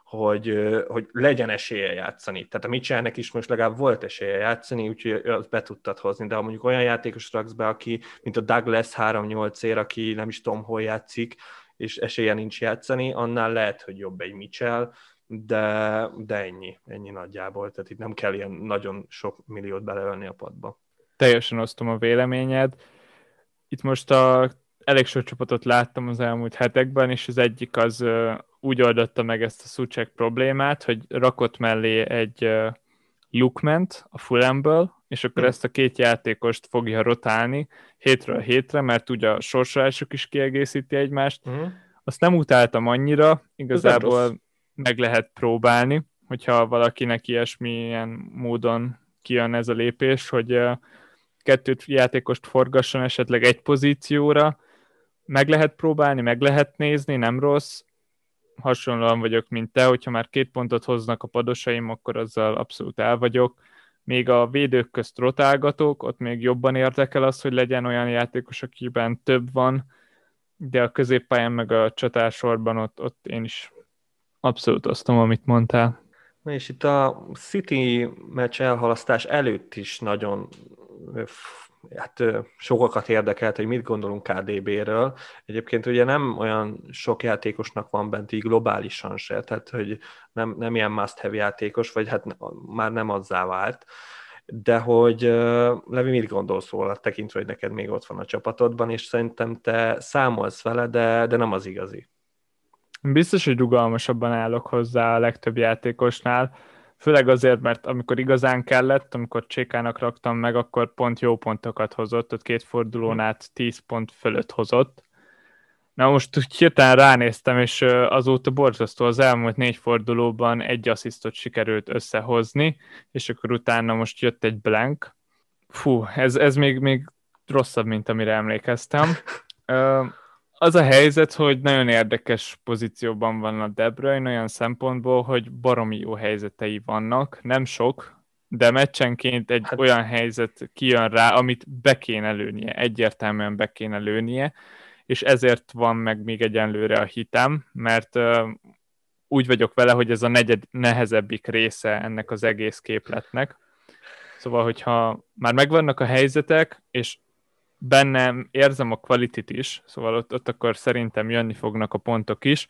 hogy, hogy legyen esélye játszani. Tehát a Mitchellnek is most legalább volt esélye játszani, úgyhogy azt be tudtad hozni, de ha mondjuk olyan játékos raksz be, aki, mint a Douglas 3-8 ér, aki nem is tudom, hol játszik, és esélye nincs játszani, annál lehet, hogy jobb egy Mitchell, de, de ennyi, ennyi nagyjából, tehát itt nem kell ilyen nagyon sok milliót beleölni a padba. Teljesen osztom a véleményed. Itt most a, elég sok csapatot láttam az elmúlt hetekben, és az egyik az úgy oldotta meg ezt a Suchek problémát, hogy rakott mellé egy Lukment a Fulhamből, és akkor hmm. ezt a két játékost fogja rotálni hétről hétre, mert ugye a sorsolások is kiegészíti egymást. Hmm. Azt nem utáltam annyira, igazából meg lehet próbálni, hogyha valakinek ilyesmilyen módon kijön ez a lépés, hogy kettőt játékost forgasson esetleg egy pozícióra, meg lehet próbálni, meg lehet nézni, nem rossz. Hasonlóan vagyok, mint te, hogyha már két pontot hoznak a padosaim, akkor azzal abszolút el vagyok. Még a védők közt rotálgatok, ott még jobban érdekel az, hogy legyen olyan játékos, akiben több van, de a középpályán meg a csatársorban ott, ott én is Abszolút osztom, amit mondtál. És itt a City meccs elhalasztás előtt is nagyon hát, sokakat érdekelt, hogy mit gondolunk KDB-ről. Egyébként ugye nem olyan sok játékosnak van bent így globálisan se, tehát hogy nem, nem ilyen must-have játékos, vagy hát már nem azzá vált. De hogy Levi, mit gondolsz róla, tekintve, hogy neked még ott van a csapatodban, és szerintem te számolsz vele, de, de nem az igazi. Biztos, hogy rugalmasabban állok hozzá a legtöbb játékosnál, főleg azért, mert amikor igazán kellett, amikor Csékának raktam meg, akkor pont jó pontokat hozott, ott két fordulón át 10 pont fölött hozott, Na most hirtelen ránéztem, és azóta borzasztó az elmúlt négy fordulóban egy asszisztot sikerült összehozni, és akkor utána most jött egy blank. Fú, ez, ez még, még rosszabb, mint amire emlékeztem. Az a helyzet, hogy nagyon érdekes pozícióban van a De Bruyne olyan szempontból, hogy baromi jó helyzetei vannak, nem sok, de meccsenként egy hát... olyan helyzet kijön rá, amit be kéne lőnie, egyértelműen be kéne lőnie, és ezért van meg még egyenlőre a hitem, mert uh, úgy vagyok vele, hogy ez a negyed nehezebbik része ennek az egész képletnek. Szóval, hogyha már megvannak a helyzetek, és bennem érzem a kvalitit is, szóval ott, ott akkor szerintem jönni fognak a pontok is.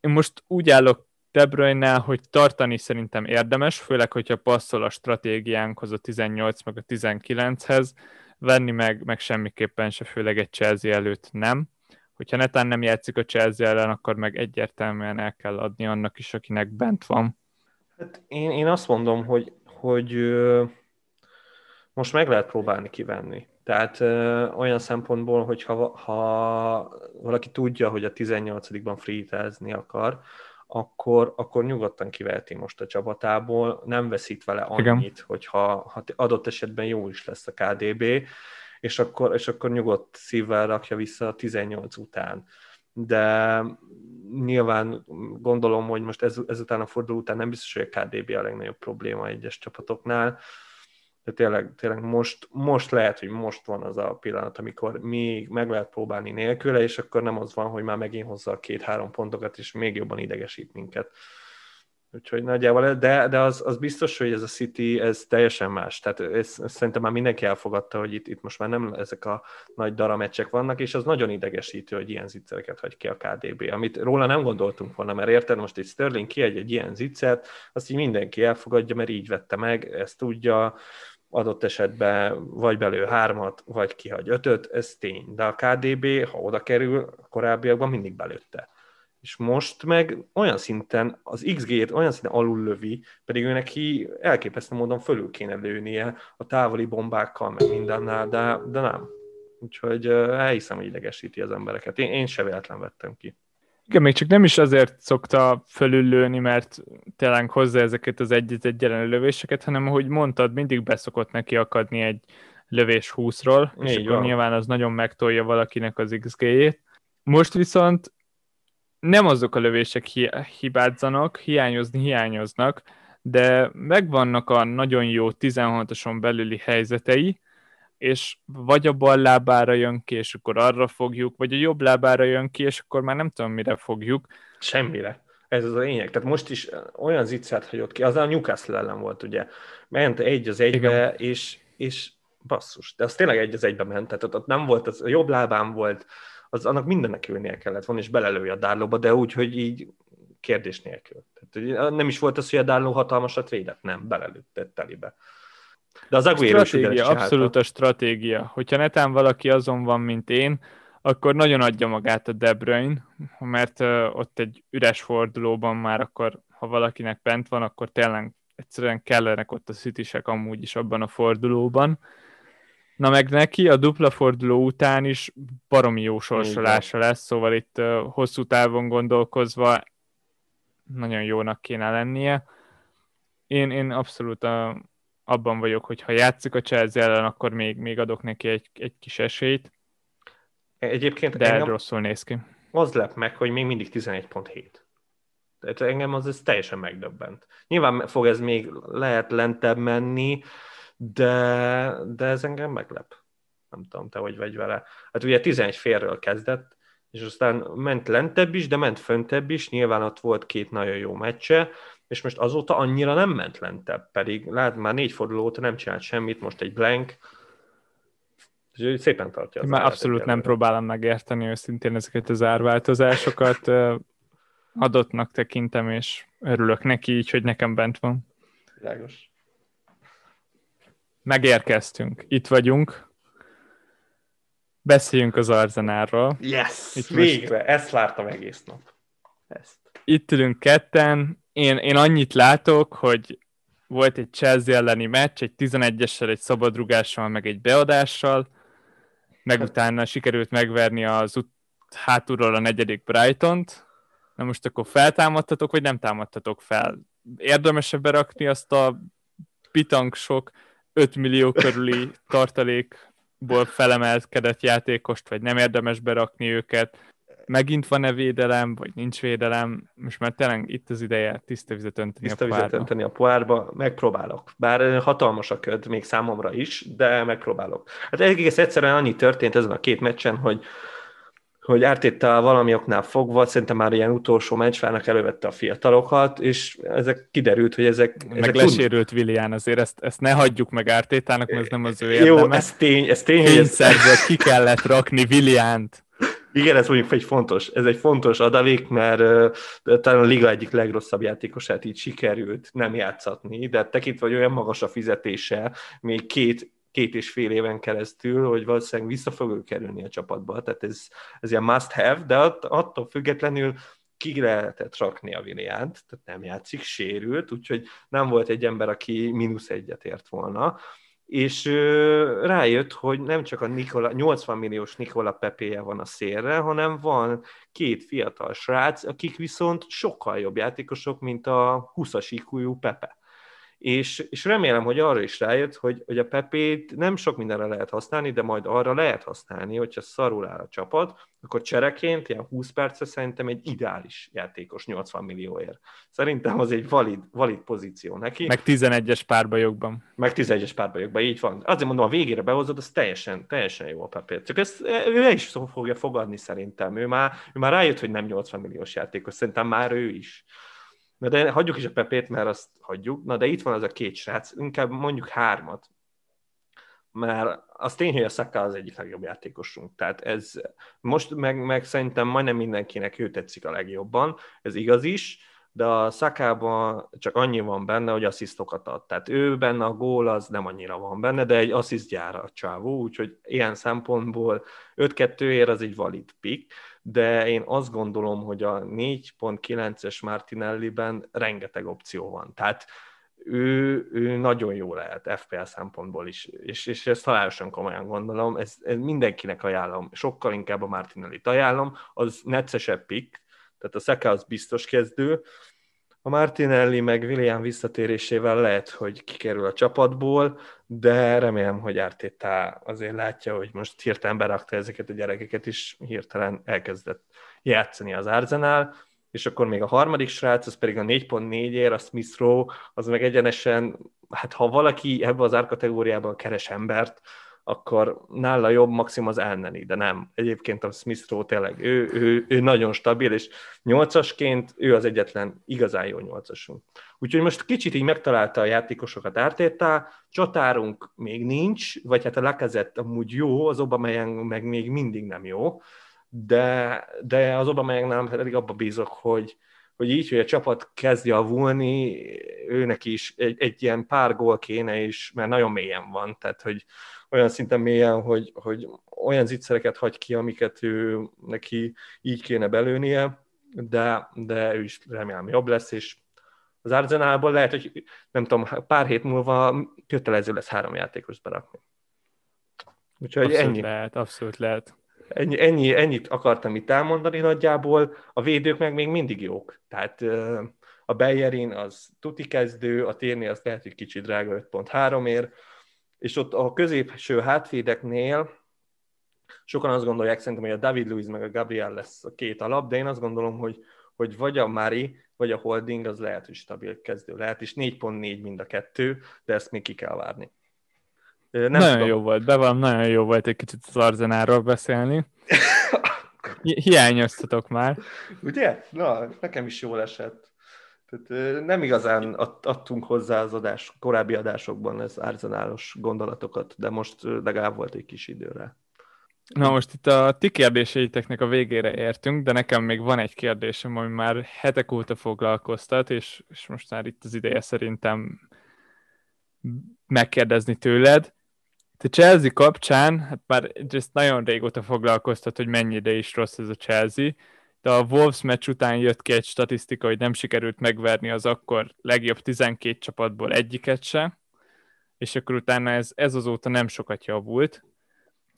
Én most úgy állok De bruyne hogy tartani szerintem érdemes, főleg, hogyha passzol a stratégiánkhoz a 18 meg a 19-hez, venni meg, meg semmiképpen se, főleg egy Chelsea előtt nem. Hogyha netán nem játszik a Chelsea ellen, akkor meg egyértelműen el kell adni annak is, akinek bent van. Hát én, én azt mondom, hogy, hogy most meg lehet próbálni kivenni. Tehát ö, olyan szempontból, hogy ha, ha valaki tudja, hogy a 18-ban freetázni akar, akkor, akkor nyugodtan kiveheti most a csapatából, nem veszít vele annyit, Igen. hogyha ha adott esetben jó is lesz a KDB, és akkor, és akkor nyugodt szívvel rakja vissza a 18 után. De nyilván gondolom, hogy most ez, ezután a forduló után nem biztos, hogy a KDB a legnagyobb probléma egyes csapatoknál, de tényleg, tényleg most, most lehet, hogy most van az a pillanat, amikor még meg lehet próbálni nélküle, és akkor nem az van, hogy már megint hozza a két-három pontokat, és még jobban idegesít minket. Úgyhogy nagyjából, de, de az, az biztos, hogy ez a City, ez teljesen más. Tehát ez, ez szerintem már mindenki elfogadta, hogy itt, itt most már nem ezek a nagy darameccsek vannak, és az nagyon idegesítő, hogy ilyen zicsereket hagy ki a KDB, amit róla nem gondoltunk volna, mert érted, most egy Sterling kiadj egy ilyen zicsert, azt így mindenki elfogadja, mert így vette meg, ezt tudja, adott esetben vagy belő hármat, vagy kihagy ötöt, ez tény. De a KDB, ha oda kerül, korábbiakban mindig belőtte. És most meg olyan szinten, az XG-t olyan szinten alul lövi, pedig ő neki elképesztő módon fölül kéne lőnie a távoli bombákkal, meg mindennel, de, de nem. Úgyhogy elhiszem, hogy idegesíti az embereket. Én, én se véletlen vettem ki. Igen, még csak nem is azért szokta fölüllőni, mert tényleg hozzá ezeket az egy-egy lövéseket, hanem ahogy mondtad, mindig beszokott neki akadni egy lövés 20-ról, és akkor van. nyilván az nagyon megtolja valakinek az XG-jét. Most viszont nem azok a lövések hi- hibázzanak, hiányozni hiányoznak, de megvannak a nagyon jó 16-oson belüli helyzetei, és vagy a bal lábára jön ki, és akkor arra fogjuk, vagy a jobb lábára jön ki, és akkor már nem tudom, mire fogjuk. Semmire. Ez az a lényeg. Tehát most is olyan zicsát hagyott ki, az a Newcastle ellen volt, ugye. Ment egy az egybe, és, és basszus, de az tényleg egy az egybe ment, tehát ott, ott nem volt, az a jobb lábán volt, az annak mindennek ülnie kellett volna, és belelője a dárlóba, de úgy, hogy így kérdés nélkül. Tehát, nem is volt az, hogy a dárló hatalmasat védett, nem, belelőtte telibe. De az Aguero stratégia, abszolút a stratégia. Hogyha netán valaki azon van, mint én, akkor nagyon adja magát a De Bruyne, mert ott egy üres fordulóban már akkor, ha valakinek bent van, akkor tényleg egyszerűen kellenek ott a szütisek amúgy is abban a fordulóban. Na meg neki a dupla forduló után is baromi jó sorsolása lesz, szóval itt uh, hosszú távon gondolkozva nagyon jónak kéne lennie. Én, én abszolút a, abban vagyok, hogy ha játszik a Chelsea ellen, akkor még, még adok neki egy, egy kis esélyt. Egyébként de engem rosszul néz ki. Az lep meg, hogy még mindig 11.7. Tehát engem az ez teljesen megdöbbent. Nyilván fog ez még lehet lentebb menni, de, de ez engem meglep. Nem tudom, te hogy vagy vele. Hát ugye 11 félről kezdett, és aztán ment lentebb is, de ment föntebb is, nyilván ott volt két nagyon jó meccse, és most azóta annyira nem ment lentebb, pedig lát, már négy forduló óta nem csinált semmit, most egy blank, és szépen tartja. Az már abszolút nem próbálom megérteni őszintén ezeket az árváltozásokat, adottnak tekintem, és örülök neki így, hogy nekem bent van. Világos. Megérkeztünk, itt vagyunk. Beszéljünk az Arzenárról. Yes, itt végre, most... ezt vártam egész nap. Ezt. Itt ülünk ketten, én, én annyit látok, hogy volt egy Chelsea elleni meccs, egy 11-essel, egy szabadrugással, meg egy beadással, meg utána sikerült megverni az ut- hátulról a negyedik Brighton-t, na most akkor feltámadtatok, vagy nem támadtatok fel? Érdemesebb berakni azt a pitang sok 5 millió körüli (laughs) tartalékból felemelkedett játékost, vagy nem érdemes berakni őket? Megint van-e védelem, vagy nincs védelem? Most már tényleg itt az ideje tiszta vizet önteni tiszta a vizet pohárba. önteni a pohárba, megpróbálok. Bár hatalmas a köd, még számomra is, de megpróbálok. Hát egész egyszerűen annyi történt ezen a két meccsen, hogy hogy Ártéta valami oknál fogva, szerintem már ilyen utolsó meccsvárnak elővette a fiatalokat, és ezek kiderült, hogy ezek... Meg ezek lesérült Willian, azért ezt, ezt ne hagyjuk meg Ártétának, mert ez nem az ő érdeme. Jó, ez tény, ez tény, hogy ez... Kényszerből ki kellett rakni Williant. Igen, ez mondjuk egy fontos, ez egy fontos adalék, mert uh, talán a liga egyik legrosszabb játékosát így sikerült nem játszatni, de tekintve, hogy olyan magas a fizetése, még két két és fél éven keresztül, hogy valószínűleg vissza fog kerülni a csapatba, tehát ez, ez ilyen must have, de att, attól függetlenül ki lehetett rakni a Williant, tehát nem játszik, sérült, úgyhogy nem volt egy ember, aki mínusz egyet ért volna, és rájött, hogy nem csak a Nikola, 80 milliós Nikola Pepéje van a szélre, hanem van két fiatal srác, akik viszont sokkal jobb játékosok, mint a 20-as IQ Pepe és, és remélem, hogy arra is rájött, hogy, hogy a Pepét nem sok mindenre lehet használni, de majd arra lehet használni, hogyha szarul áll a csapat, akkor csereként ilyen 20 perce szerintem egy ideális játékos 80 millióért. Szerintem az egy valid, valid pozíció neki. Meg 11-es párbajokban. Meg 11-es párbajokban, így van. Azért mondom, a végére behozod, az teljesen, teljesen jó a Pepét. Csak ezt ő is fogja fogadni szerintem. Ő már, ő már rájött, hogy nem 80 milliós játékos, szerintem már ő is. Na de hagyjuk is a Pepét, mert azt hagyjuk. Na de itt van az a két srác, inkább mondjuk hármat. Mert az tény, hogy a Saka az egyik legjobb játékosunk. Tehát ez most meg, meg szerintem majdnem mindenkinek ő tetszik a legjobban. Ez igaz is, de a szakában csak annyi van benne, hogy asszisztokat ad. Tehát ő benne a gól az nem annyira van benne, de egy asszisztgyára a csávó, úgyhogy ilyen szempontból 5-2-ért az egy valid pick de én azt gondolom, hogy a 4.9-es Martinelli-ben rengeteg opció van. Tehát ő, ő nagyon jó lehet FPL szempontból is, és, és ezt halálosan komolyan gondolom, ez, ez mindenkinek ajánlom, sokkal inkább a Martinelli-t ajánlom, az neccesebb pick, tehát a Szeka az biztos kezdő, a Martinelli meg William visszatérésével lehet, hogy kikerül a csapatból, de remélem, hogy Arteta azért látja, hogy most hirtelen berakta ezeket a gyerekeket, és hirtelen elkezdett játszani az Arsenal, és akkor még a harmadik srác, az pedig a 4.4-ér, a Smith Rowe, az meg egyenesen, hát ha valaki ebbe az árkategóriában keres embert, akkor nála jobb maximum az elneni, de nem. Egyébként a Smith Rowe tényleg, ő, ő, ő nagyon stabil, és nyolcasként ő az egyetlen igazán jó nyolcasunk. Úgyhogy most kicsit így megtalálta a játékosokat ártétá, csatárunk még nincs, vagy hát a Lacazette amúgy jó, az Aubameyang meg még mindig nem jó, de, de az Aubameyangnál pedig abba bízok, hogy, hogy így, hogy a csapat kezd javulni, őnek is egy, egy ilyen pár gól kéne is, mert nagyon mélyen van, tehát hogy olyan szinten mélyen, hogy, hogy olyan zicsereket hagy ki, amiket ő neki így kéne belőnie, de, de ő is remélem jobb lesz, és az Arzenálból lehet, hogy nem tudom, pár hét múlva kötelező lesz három játékos berakni. Úgyhogy abszolút ennyi. lehet, abszolút lehet. Ennyi, ennyi, ennyit akartam itt elmondani nagyjából, a védők meg még mindig jók. Tehát a Beyerin az tuti kezdő, a térni az lehet, hogy kicsit drága 5.3 ér, és ott a középső hátvédeknél sokan azt gondolják szerintem, hogy a David Luiz meg a Gabriel lesz a két alap, de én azt gondolom, hogy, hogy vagy a Mari, vagy a Holding az lehet, hogy stabil kezdő lehet, és 4.4 mind a kettő, de ezt még ki kell várni. Nem nagyon tudom. jó volt, bevallom, nagyon jó volt egy kicsit az Arzenáról beszélni. (laughs) Hiányoztatok már. Ugye? Na, nekem is jól esett. Tehát nem igazán adtunk hozzá az adás, korábbi adásokban ez árzenálos gondolatokat, de most legalább volt egy kis időre. Na most itt a ti kérdéseiteknek a végére értünk, de nekem még van egy kérdésem, ami már hetek óta foglalkoztat, és, és most már itt az ideje szerintem megkérdezni tőled. Te Chelsea kapcsán, hát már ezt nagyon régóta foglalkoztat, hogy mennyire is rossz ez a Chelsea, de a Wolves meccs után jött ki egy statisztika, hogy nem sikerült megverni az akkor legjobb 12 csapatból egyiket se, és akkor utána ez, ez azóta nem sokat javult.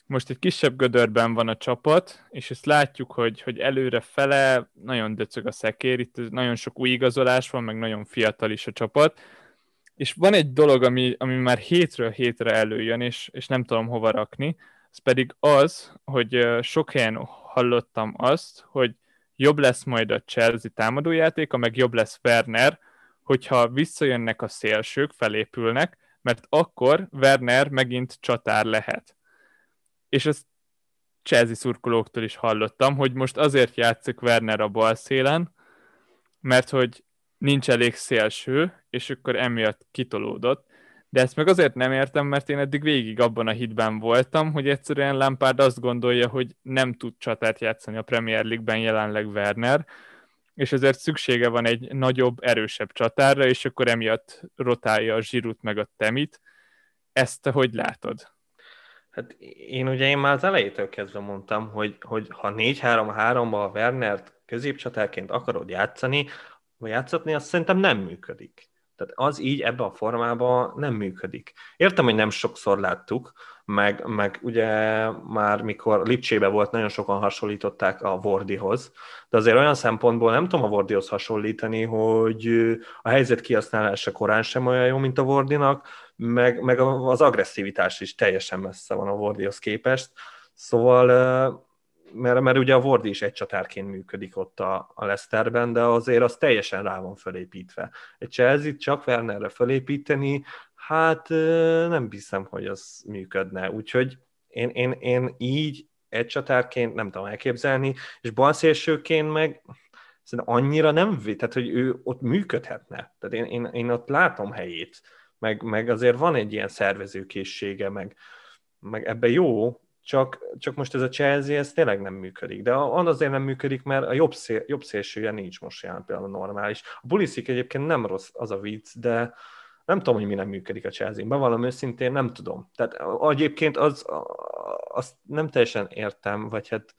most egy kisebb gödörben van a csapat, és ezt látjuk, hogy, hogy előre fele nagyon döcög a szekér, itt nagyon sok új igazolás van, meg nagyon fiatal is a csapat, és van egy dolog, ami, ami már hétről hétre előjön, és, és nem tudom hova rakni, ez pedig az, hogy sok helyen hallottam azt, hogy jobb lesz majd a Chelsea támadójátéka, meg jobb lesz Werner, hogyha visszajönnek a szélsők, felépülnek, mert akkor Werner megint csatár lehet. És ezt Chelsea szurkolóktól is hallottam, hogy most azért játszik Werner a bal szélen, mert hogy nincs elég szélső, és akkor emiatt kitolódott. De ezt meg azért nem értem, mert én eddig végig abban a hitben voltam, hogy egyszerűen Lampard azt gondolja, hogy nem tud csatát játszani a Premier League-ben jelenleg Werner, és ezért szüksége van egy nagyobb, erősebb csatára, és akkor emiatt rotálja a zsirut meg a temit. Ezt hogy látod? Hát én ugye én már az elejétől kezdve mondtam, hogy, hogy ha 4-3-3-ba a Wernert középcsatárként akarod játszani, vagy játszatni, az szerintem nem működik. Tehát az így ebbe a formában nem működik. Értem, hogy nem sokszor láttuk, meg, meg ugye már mikor Lipcsébe volt, nagyon sokan hasonlították a Vordihoz, de azért olyan szempontból nem tudom a Vordihoz hasonlítani, hogy a helyzet kihasználása korán sem olyan jó, mint a Vordinak, meg, meg az agresszivitás is teljesen messze van a Vordihoz képest. Szóval mert, mert ugye a Wardi is egy csatárként működik ott a, a Leicesterben, de azért az teljesen rá van fölépítve. Egy chelsea csak Wernerre fölépíteni, hát nem hiszem, hogy az működne. Úgyhogy én, én, én így egy csatárként nem tudom elképzelni, és balszélsőként meg szerintem annyira nem, tehát hogy ő ott működhetne. Tehát én, én, én ott látom helyét, meg, meg azért van egy ilyen szervezőkészsége, meg, meg ebben jó, csak, csak most ez a Chelsea, ez tényleg nem működik. De azért nem működik, mert a jobb, szél, jobb szélsője nincs most jelen például normális. A Pulisic egyébként nem rossz az a vicc, de nem tudom, hogy mi nem működik a Chelsea-ben, bevallom őszintén, nem tudom. Tehát egyébként az, azt nem teljesen értem, vagy hát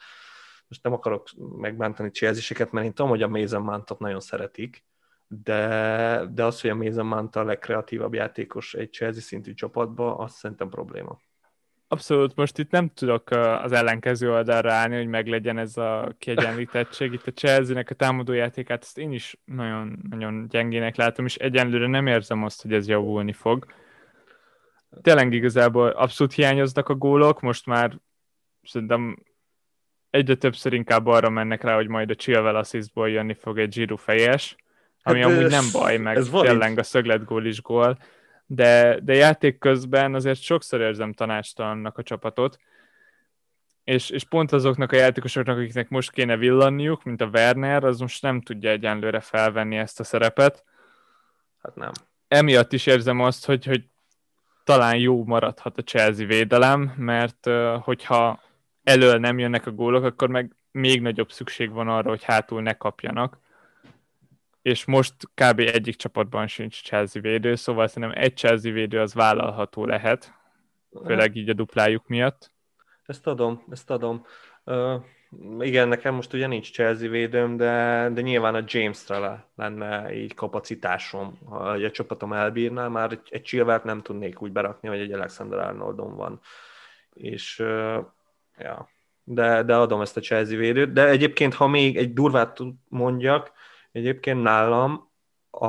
most nem akarok megbántani chelsea mert én tudom, hogy a Mason Mountot nagyon szeretik, de, de az, hogy a Mason Mount a legkreatívabb játékos egy Chelsea szintű csapatba, az szerintem probléma. Abszolút, most itt nem tudok az ellenkező oldalra állni, hogy meglegyen ez a kiegyenlítettség. Itt a Chelsea-nek a támadójátékát ezt én is nagyon, nagyon gyengének látom, és egyenlőre nem érzem azt, hogy ez javulni fog. Tényleg igazából abszolút hiányoznak a gólok, most már szerintem egyre többször inkább arra mennek rá, hogy majd a Chilwell assistból jönni fog egy Giroud fejes, ami hát amúgy nem baj, meg tényleg a szögletgól is gól de, de játék közben azért sokszor érzem tanástalannak a csapatot, és, és pont azoknak a játékosoknak, akiknek most kéne villanniuk, mint a Werner, az most nem tudja egyenlőre felvenni ezt a szerepet. Hát nem. Emiatt is érzem azt, hogy, hogy talán jó maradhat a Chelsea védelem, mert hogyha elől nem jönnek a gólok, akkor meg még nagyobb szükség van arra, hogy hátul ne kapjanak és most kb. egyik csapatban sincs Chelsea védő, szóval szerintem egy Chelsea védő az vállalható lehet, főleg így a duplájuk miatt. Ezt adom, ezt adom. Uh, igen, nekem most ugye nincs Chelsea védőm, de, de nyilván a James-re lenne így kapacitásom, ha a csapatom elbírná, már egy, egy Chilvert nem tudnék úgy berakni, hogy egy Alexander Arnoldon van. És uh, ja, de, de adom ezt a Chelsea védőt. De egyébként, ha még egy durvát mondjak, Egyébként nálam, a,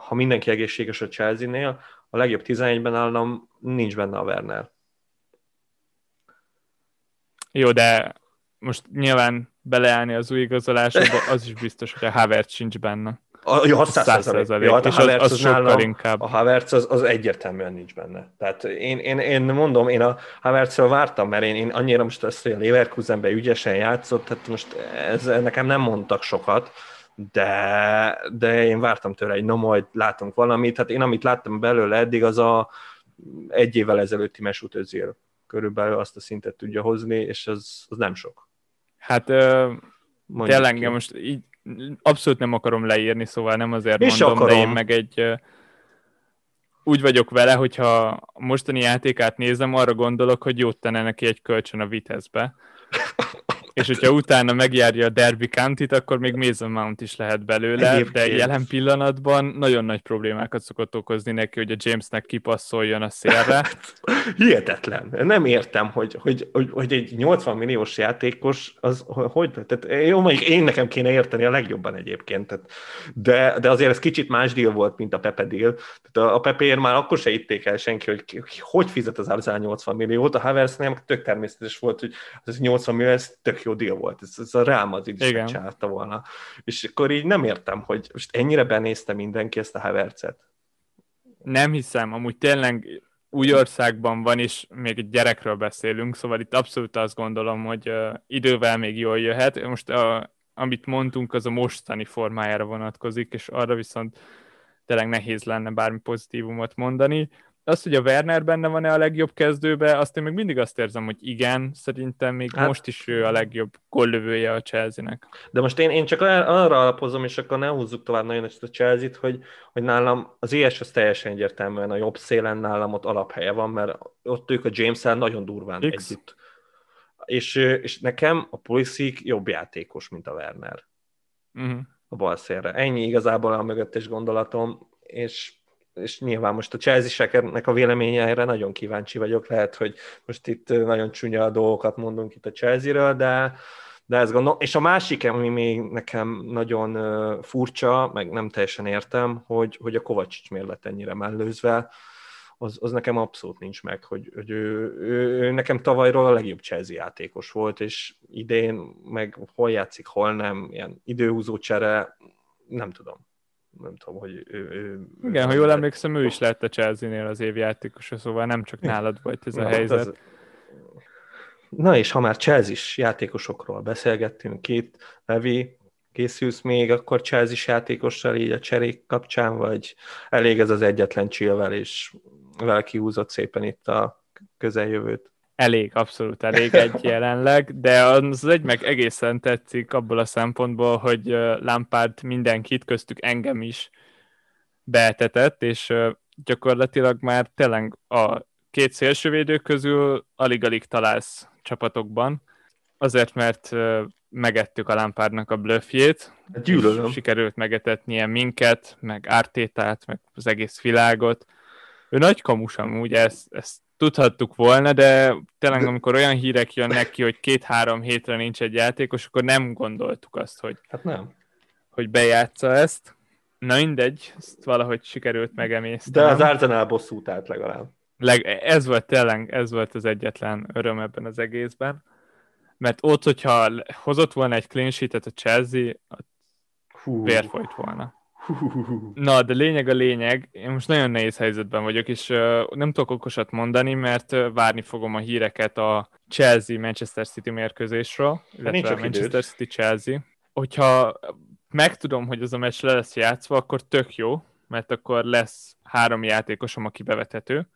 ha mindenki egészséges a Chelsea-nél, a legjobb 11-ben nálam nincs benne a Werner. Jó, de most nyilván beleállni az új igazolásokba, az is biztos, hogy a Havertz sincs benne. A, jó, 600 jó, hát a Havertz az, az, az nálam, inkább. A Havertz az, az egyértelműen nincs benne. Tehát én, én, én mondom, én a Havertzről vártam, mert én, én annyira most ezt, hogy a Leverkusenben ügyesen játszott, tehát most ez, nekem nem mondtak sokat, de, de én vártam tőle, hogy no majd látunk valamit. Hát én amit láttam belőle eddig, az a egy évvel ezelőtti Mesut Özil körülbelül azt a szintet tudja hozni, és az, az nem sok. Hát tényleg engem most így abszolút nem akarom leírni, szóval nem azért és mondom, akarom. de én meg egy úgy vagyok vele, hogyha a mostani játékát nézem, arra gondolok, hogy jót tenne neki egy kölcsön a Vitezbe. (laughs) és hogyha utána megjárja a Derby County-t, akkor még Mason Mount is lehet belőle, Egyébként. de jelen pillanatban nagyon nagy problémákat szokott okozni neki, hogy a Jamesnek kipasszoljon a szélre. (laughs) Hihetetlen. Nem értem, hogy, hogy, hogy, hogy egy 80 milliós játékos, az hogy, tehát jó, mondjuk én nekem kéne érteni a legjobban egyébként, tehát, de, de azért ez kicsit más deal volt, mint a Pepe deal. Tehát a, a Pepeért már akkor se itték el senki, hogy hogy fizet az Arzál 80 milliót, a Haversnél tök természetes volt, hogy az 80 millió, ez tök jó deal volt, ez, ez a Real Madrid is megcsinálta volna. És akkor így nem értem, hogy most ennyire benézte mindenki ezt a Havertzet. Nem hiszem, amúgy tényleg új országban van, és még egy gyerekről beszélünk, szóval itt abszolút azt gondolom, hogy uh, idővel még jól jöhet. Most uh, amit mondtunk, az a mostani formájára vonatkozik, és arra viszont tényleg nehéz lenne bármi pozitívumot mondani. Az, hogy a Werner benne van-e a legjobb kezdőbe, azt én még mindig azt érzem, hogy igen, szerintem még hát, most is ő a legjobb gollövője a Chelsea-nek. De most én, én csak arra alapozom, és akkor ne húzzuk tovább nagyon ezt a Chelsea-t, hogy, hogy nálam az IS az teljesen egyértelműen a jobb szélen nálam ott alaphelye van, mert ott ők a james nagyon durván X. együtt. És, és nekem a Pulisic jobb játékos, mint a Werner. Uh-huh. A bal szélre. Ennyi igazából a mögöttes gondolatom, és és nyilván most a Chelsea-seknek a véleménye erre nagyon kíváncsi vagyok, lehet, hogy most itt nagyon csúnya dolgokat mondunk itt a Chelsea-ről, de, de ezt gondolom. És a másik, ami még nekem nagyon furcsa, meg nem teljesen értem, hogy, hogy a Kovácsics miért lett ennyire mellőzve, az, az nekem abszolút nincs meg, hogy, hogy ő, ő, ő, nekem tavalyról a legjobb Chelsea játékos volt, és idén meg hol játszik, hol nem, ilyen időhúzó csere, nem tudom nem tudom, hogy ő... ő Igen, ő ha jól emlékszem, ő is lett a Chelsea-nél az évjátékosa, szóval nem csak nálad volt ez a Na, helyzet. Az... Na és ha már chelsea játékosokról beszélgettünk itt, Levi, készülsz még akkor chelsea játékossal így a cserék kapcsán, vagy elég ez az egyetlen csillvel, és vele kihúzott szépen itt a közeljövőt? Elég, abszolút elég egy (laughs) jelenleg, de az egy meg egészen tetszik abból a szempontból, hogy Lampard mindenkit, köztük engem is beetetett, és gyakorlatilag már tényleg a két szélsővédő közül alig-alig találsz csapatokban, azért, mert megettük a Lampardnak a blöffjét, hát Gyűlölöm. sikerült megetetnie minket, meg Ártétát, meg az egész világot. Ő nagy kamus amúgy, ezt, ezt tudhattuk volna, de tényleg amikor olyan hírek jönnek ki, hogy két-három hétre nincs egy játékos, akkor nem gondoltuk azt, hogy, hát nem. hogy bejátsza ezt. Na mindegy, ezt valahogy sikerült megemészteni. De az Arsenal bosszút állt legalább. Leg, ez volt tényleg, ez volt az egyetlen öröm ebben az egészben. Mert ott, hogyha hozott volna egy clean sheet a Chelsea, Hú. vér folyt volna. Na, de lényeg a lényeg, én most nagyon nehéz helyzetben vagyok, és uh, nem tudok okosat mondani, mert uh, várni fogom a híreket a Chelsea-Manchester City mérkőzésről, illetve a Manchester City-Chelsea. Hogyha megtudom, hogy az a meccs le lesz játszva, akkor tök jó, mert akkor lesz három játékosom, aki bevethető.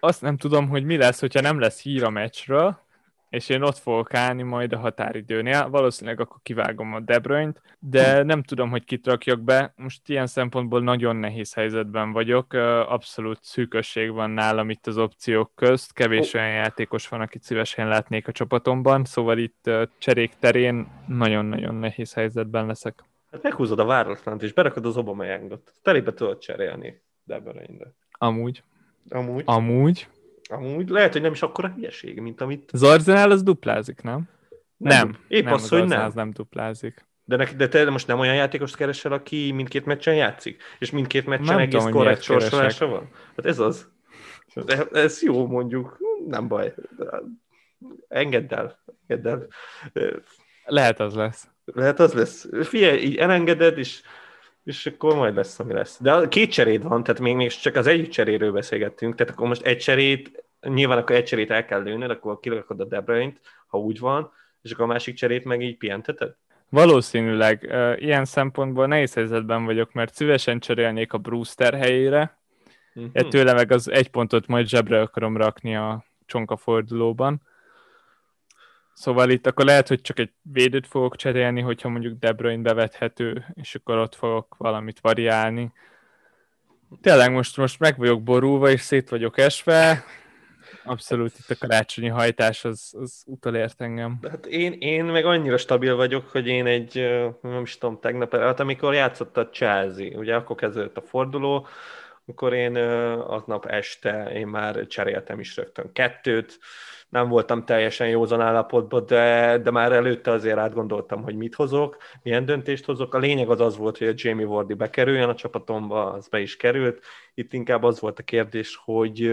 Azt nem tudom, hogy mi lesz, hogyha nem lesz hír a meccsről, és én ott fogok állni majd a határidőnél. Valószínűleg akkor kivágom a De Bruyne-t, de nem tudom, hogy kit rakjak be. Most ilyen szempontból nagyon nehéz helyzetben vagyok. Abszolút szűkösség van nálam itt az opciók közt. Kevés olyan játékos van, akit szívesen látnék a csapatomban, szóval itt cserék terén nagyon-nagyon nehéz helyzetben leszek. Hát meghúzod a váratlant, és berakod az Obama Youngot. Telébe tudod cserélni De Bruyne-re. Amúgy. Amúgy. Amúgy. Amúgy lehet, hogy nem is akkora hülyeség, mint amit... Az Arzenál az duplázik, nem? Nem. nem. Épp nem, az, az hogy nem. Az nem duplázik. De, neki, de te most nem olyan játékost keresel, aki mindkét meccsen játszik? És mindkét meccsen nem egész tudom, korrekt sorsolása van? Hát ez az. Ez jó mondjuk, nem baj. Engedd el. Engedd el. Lehet az lesz. Lehet az lesz. Figyelj, így elengeded, és és akkor majd lesz, ami lesz. De két cseréd van, tehát még, még csak az egyik cseréről beszélgettünk, tehát akkor most egy cserét, nyilván akkor egy cserét el kell lőned, akkor kirakod a De Bruyne-t, ha úgy van, és akkor a másik cserét meg így pihenteted? Valószínűleg. Ilyen szempontból nehéz helyzetben vagyok, mert szívesen cserélnék a Brewster helyére, uh-huh. ettőle meg az egy pontot majd zsebre akarom rakni a csonkafordulóban. Szóval itt akkor lehet, hogy csak egy védőt fogok cserélni, hogyha mondjuk De Bruyne bevethető, és akkor ott fogok valamit variálni. Tényleg most, most meg vagyok borulva, és szét vagyok esve. Abszolút, itt a karácsonyi hajtás az, az utolért engem. Hát én, én meg annyira stabil vagyok, hogy én egy, nem is tudom, tegnap, hát amikor játszott a Chelsea, ugye akkor kezdődött a forduló, akkor én aznap este én már cseréltem is rögtön kettőt, nem voltam teljesen józan állapotban, de, de már előtte azért átgondoltam, hogy mit hozok, milyen döntést hozok. A lényeg az az volt, hogy a Jamie Wardy bekerüljön a csapatomba, az be is került. Itt inkább az volt a kérdés, hogy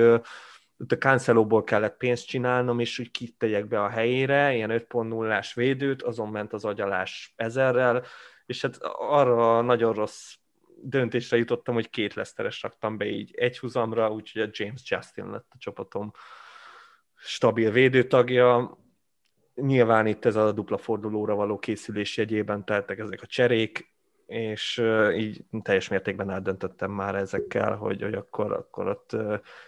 a Cancelóból kellett pénzt csinálnom, és úgy kitegyek be a helyére, ilyen 5.0-ás védőt, azon ment az agyalás ezerrel, és hát arra nagyon rossz döntésre jutottam, hogy két leszteres raktam be így egy húzamra, úgyhogy a James Justin lett a csapatom stabil védőtagja. Nyilván itt ez a dupla fordulóra való készülés jegyében teltek ezek a cserék, és így teljes mértékben eldöntöttem már ezekkel, hogy, hogy akkor, akkor ott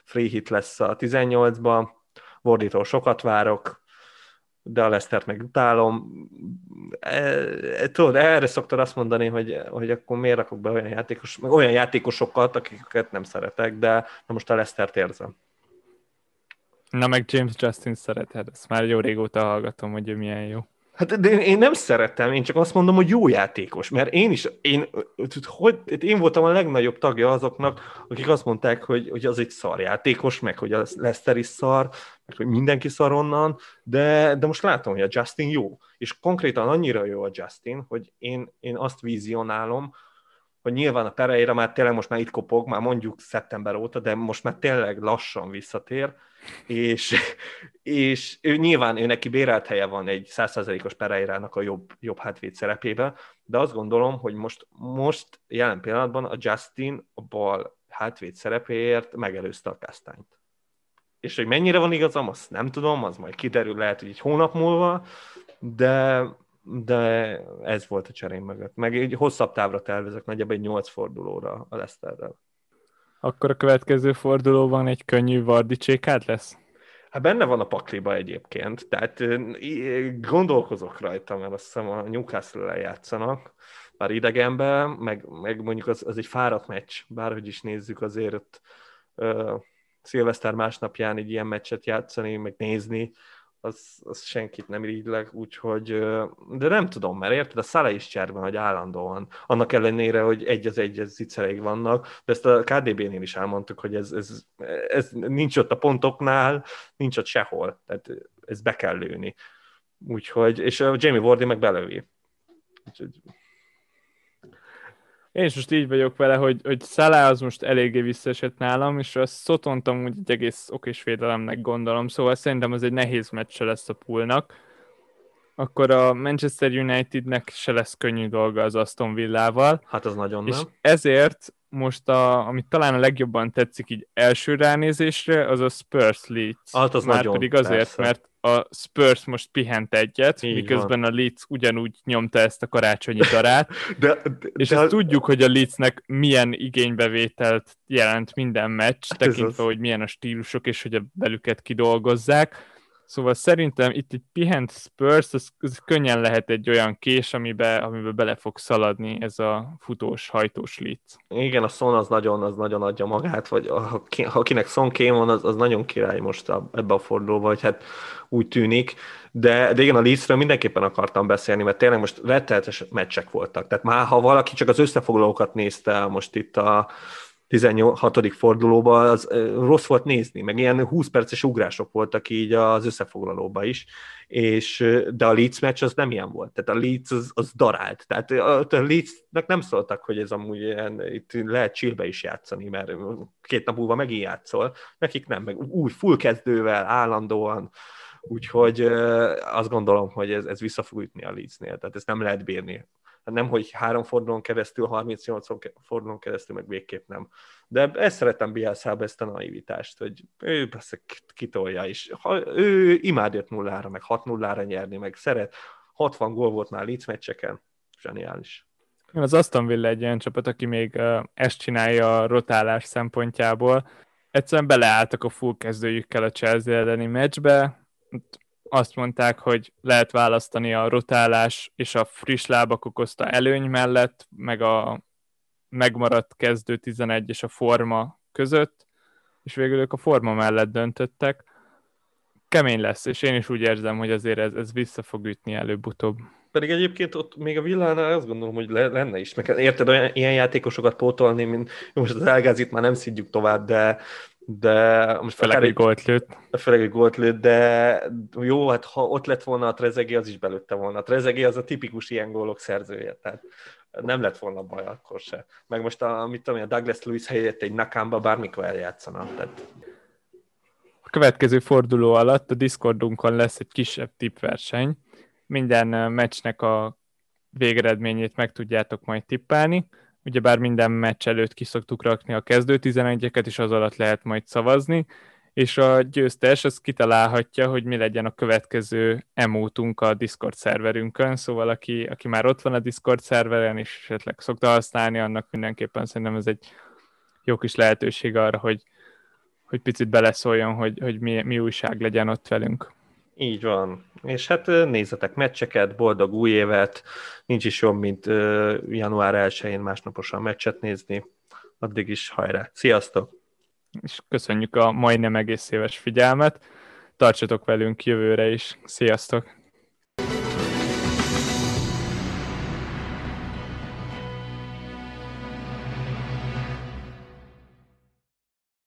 free hit lesz a 18-ba, Vordítól sokat várok, de a Lesztert meg utálom. E, e, tudod, erre szoktad azt mondani, hogy, hogy akkor miért rakok be olyan, játékos, olyan játékosokat, akiket nem szeretek, de na most a Lesztert érzem. Na meg James Justin szereted, ezt már jó régóta hallgatom, hogy ő milyen jó. Hát de én nem szeretem, én csak azt mondom, hogy jó játékos, mert én is, én, hogy, én voltam a legnagyobb tagja azoknak, akik azt mondták, hogy, hogy az egy szar játékos, meg hogy a Lester is szar, meg hogy mindenki szar onnan, de, de most látom, hogy a Justin jó, és konkrétan annyira jó a Justin, hogy én, én azt vizionálom, hogy nyilván a Pereira már tényleg most már itt kopog, már mondjuk szeptember óta, de most már tényleg lassan visszatér, és, és ő nyilván ő neki bérelt helye van egy százszerzelékos Pereirának a jobb, jobb hátvéd szerepébe, de azt gondolom, hogy most, most jelen pillanatban a Justin a bal hátvéd szerepéért megelőzte a Káztányt. És hogy mennyire van igazam, azt nem tudom, az majd kiderül lehet, hogy egy hónap múlva, de de ez volt a cserém mögött. Meg egy hosszabb távra tervezek, nagyjából egy nyolc fordulóra a Leszterrel. Akkor a következő fordulóban egy könnyű Vardi csékád lesz? Hát benne van a pakliba egyébként, tehát gondolkozok rajta, mert azt hiszem a Newcastle-el játszanak, már idegenben, meg, meg mondjuk az, az egy fáradt meccs, bárhogy is nézzük, azért ott uh, szilveszter másnapján egy ilyen meccset játszani, meg nézni, az, az senkit nem irigylek, úgyhogy, de nem tudom, mert érted, a Szala is cserben, hogy állandóan, annak ellenére, hogy egy az egy zicsereig vannak, de ezt a KDB-nél is elmondtuk, hogy ez, ez, ez nincs ott a pontoknál, nincs ott sehol, tehát ez be kell lőni. Úgyhogy, és a Jamie Wardy meg belövi. Úgyhogy én is most így vagyok vele, hogy, hogy Szalá az most eléggé visszaesett nálam, és azt szotontam hogy egy egész okés védelemnek gondolom, szóval szerintem az egy nehéz meccse lesz a poolnak. Akkor a Manchester Unitednek se lesz könnyű dolga az Aston Villával. Hát az nagyon és nem. ezért most, a, amit talán a legjobban tetszik így első ránézésre, az a Spurs Leeds. Hát az Már nagyon, pedig azért, persze. mert a Spurs most pihent egyet, Így miközben van. a Leeds ugyanúgy nyomta ezt a karácsonyi darát, (laughs) de, de, és de, ezt tudjuk, hogy a Leedsnek milyen igénybevételt jelent minden meccs, hát tekintve, hogy milyen a stílusok, és hogy a belüket kidolgozzák Szóval szerintem itt egy pihent Spurs, az, az könnyen lehet egy olyan kés, amibe, amibe bele fog szaladni ez a futós, hajtós Leeds. Igen, a Son az nagyon, az nagyon adja magát, vagy a, akinek Son kém van, az, az nagyon király most a, ebbe a fordulóba, vagy hát úgy tűnik. De, de igen, a Leedsről mindenképpen akartam beszélni, mert tényleg most rettenetes meccsek voltak. Tehát már ha valaki csak az összefoglalókat nézte most itt a, 16. fordulóban, az rossz volt nézni, meg ilyen 20 perces ugrások voltak így az összefoglalóba is, és, de a Leeds meccs az nem ilyen volt, tehát a Leeds az, az darált, tehát a, a Leedsnek nem szóltak, hogy ez amúgy ilyen, itt lehet chillbe is játszani, mert két nap múlva megint játszol, nekik nem, meg új full kezdővel, állandóan, úgyhogy azt gondolom, hogy ez, ez vissza fog ütni a Leedsnél, tehát ezt nem lehet bírni Hát nem, hogy három fordulón keresztül, 38 fordulón keresztül, meg végképp nem. De ezt szeretem Bielszába, ezt a naivitást, hogy ő persze kitolja is. Ha, ő imád 5 0 meg 6 0 nyerni, meg szeret. 60 gól volt már Leeds meccseken. Zseniális. Az Aston Villa egy olyan csapat, aki még ezt csinálja a rotálás szempontjából. Egyszerűen beleálltak a full kezdőjükkel a Chelsea elleni meccsbe, azt mondták, hogy lehet választani a rotálás és a friss lábak okozta előny mellett, meg a megmaradt kezdő 11 és a forma között, és végül ők a forma mellett döntöttek. kemény lesz, és én is úgy érzem, hogy azért ez, ez vissza fog ütni előbb-utóbb. Pedig egyébként ott még a villánál azt gondolom, hogy le, lenne is. Meg érted, olyan, ilyen játékosokat pótolni, mint most az Elgázit már nem szidjuk tovább, de de most főleg egy gólt lőtt. Főleg egy gólt lőtt, de jó, hát ha ott lett volna a Trezegi, az is belőtte volna. A Trezegi az a tipikus ilyen gólok szerzője, tehát nem lett volna baj akkor se. Meg most, a, mit tudom, a Douglas Lewis helyett egy Nakamba bármikor eljátszana. Tehát... A következő forduló alatt a Discordunkon lesz egy kisebb tippverseny. Minden meccsnek a végeredményét meg tudjátok majd tippelni ugyebár minden meccs előtt ki szoktuk rakni a kezdő 11-eket, és az alatt lehet majd szavazni, és a győztes az kitalálhatja, hogy mi legyen a következő emótunk a Discord szerverünkön, szóval aki, aki már ott van a Discord szerveren, és esetleg szokta használni, annak mindenképpen szerintem ez egy jó kis lehetőség arra, hogy, hogy picit beleszóljon, hogy, hogy mi, mi újság legyen ott velünk. Így van. És hát nézzetek meccseket, boldog új évet, nincs is jobb, mint január 1-én másnaposan meccset nézni. Addig is hajrá. Sziasztok! És köszönjük a majdnem egész éves figyelmet. Tartsatok velünk jövőre is. Sziasztok!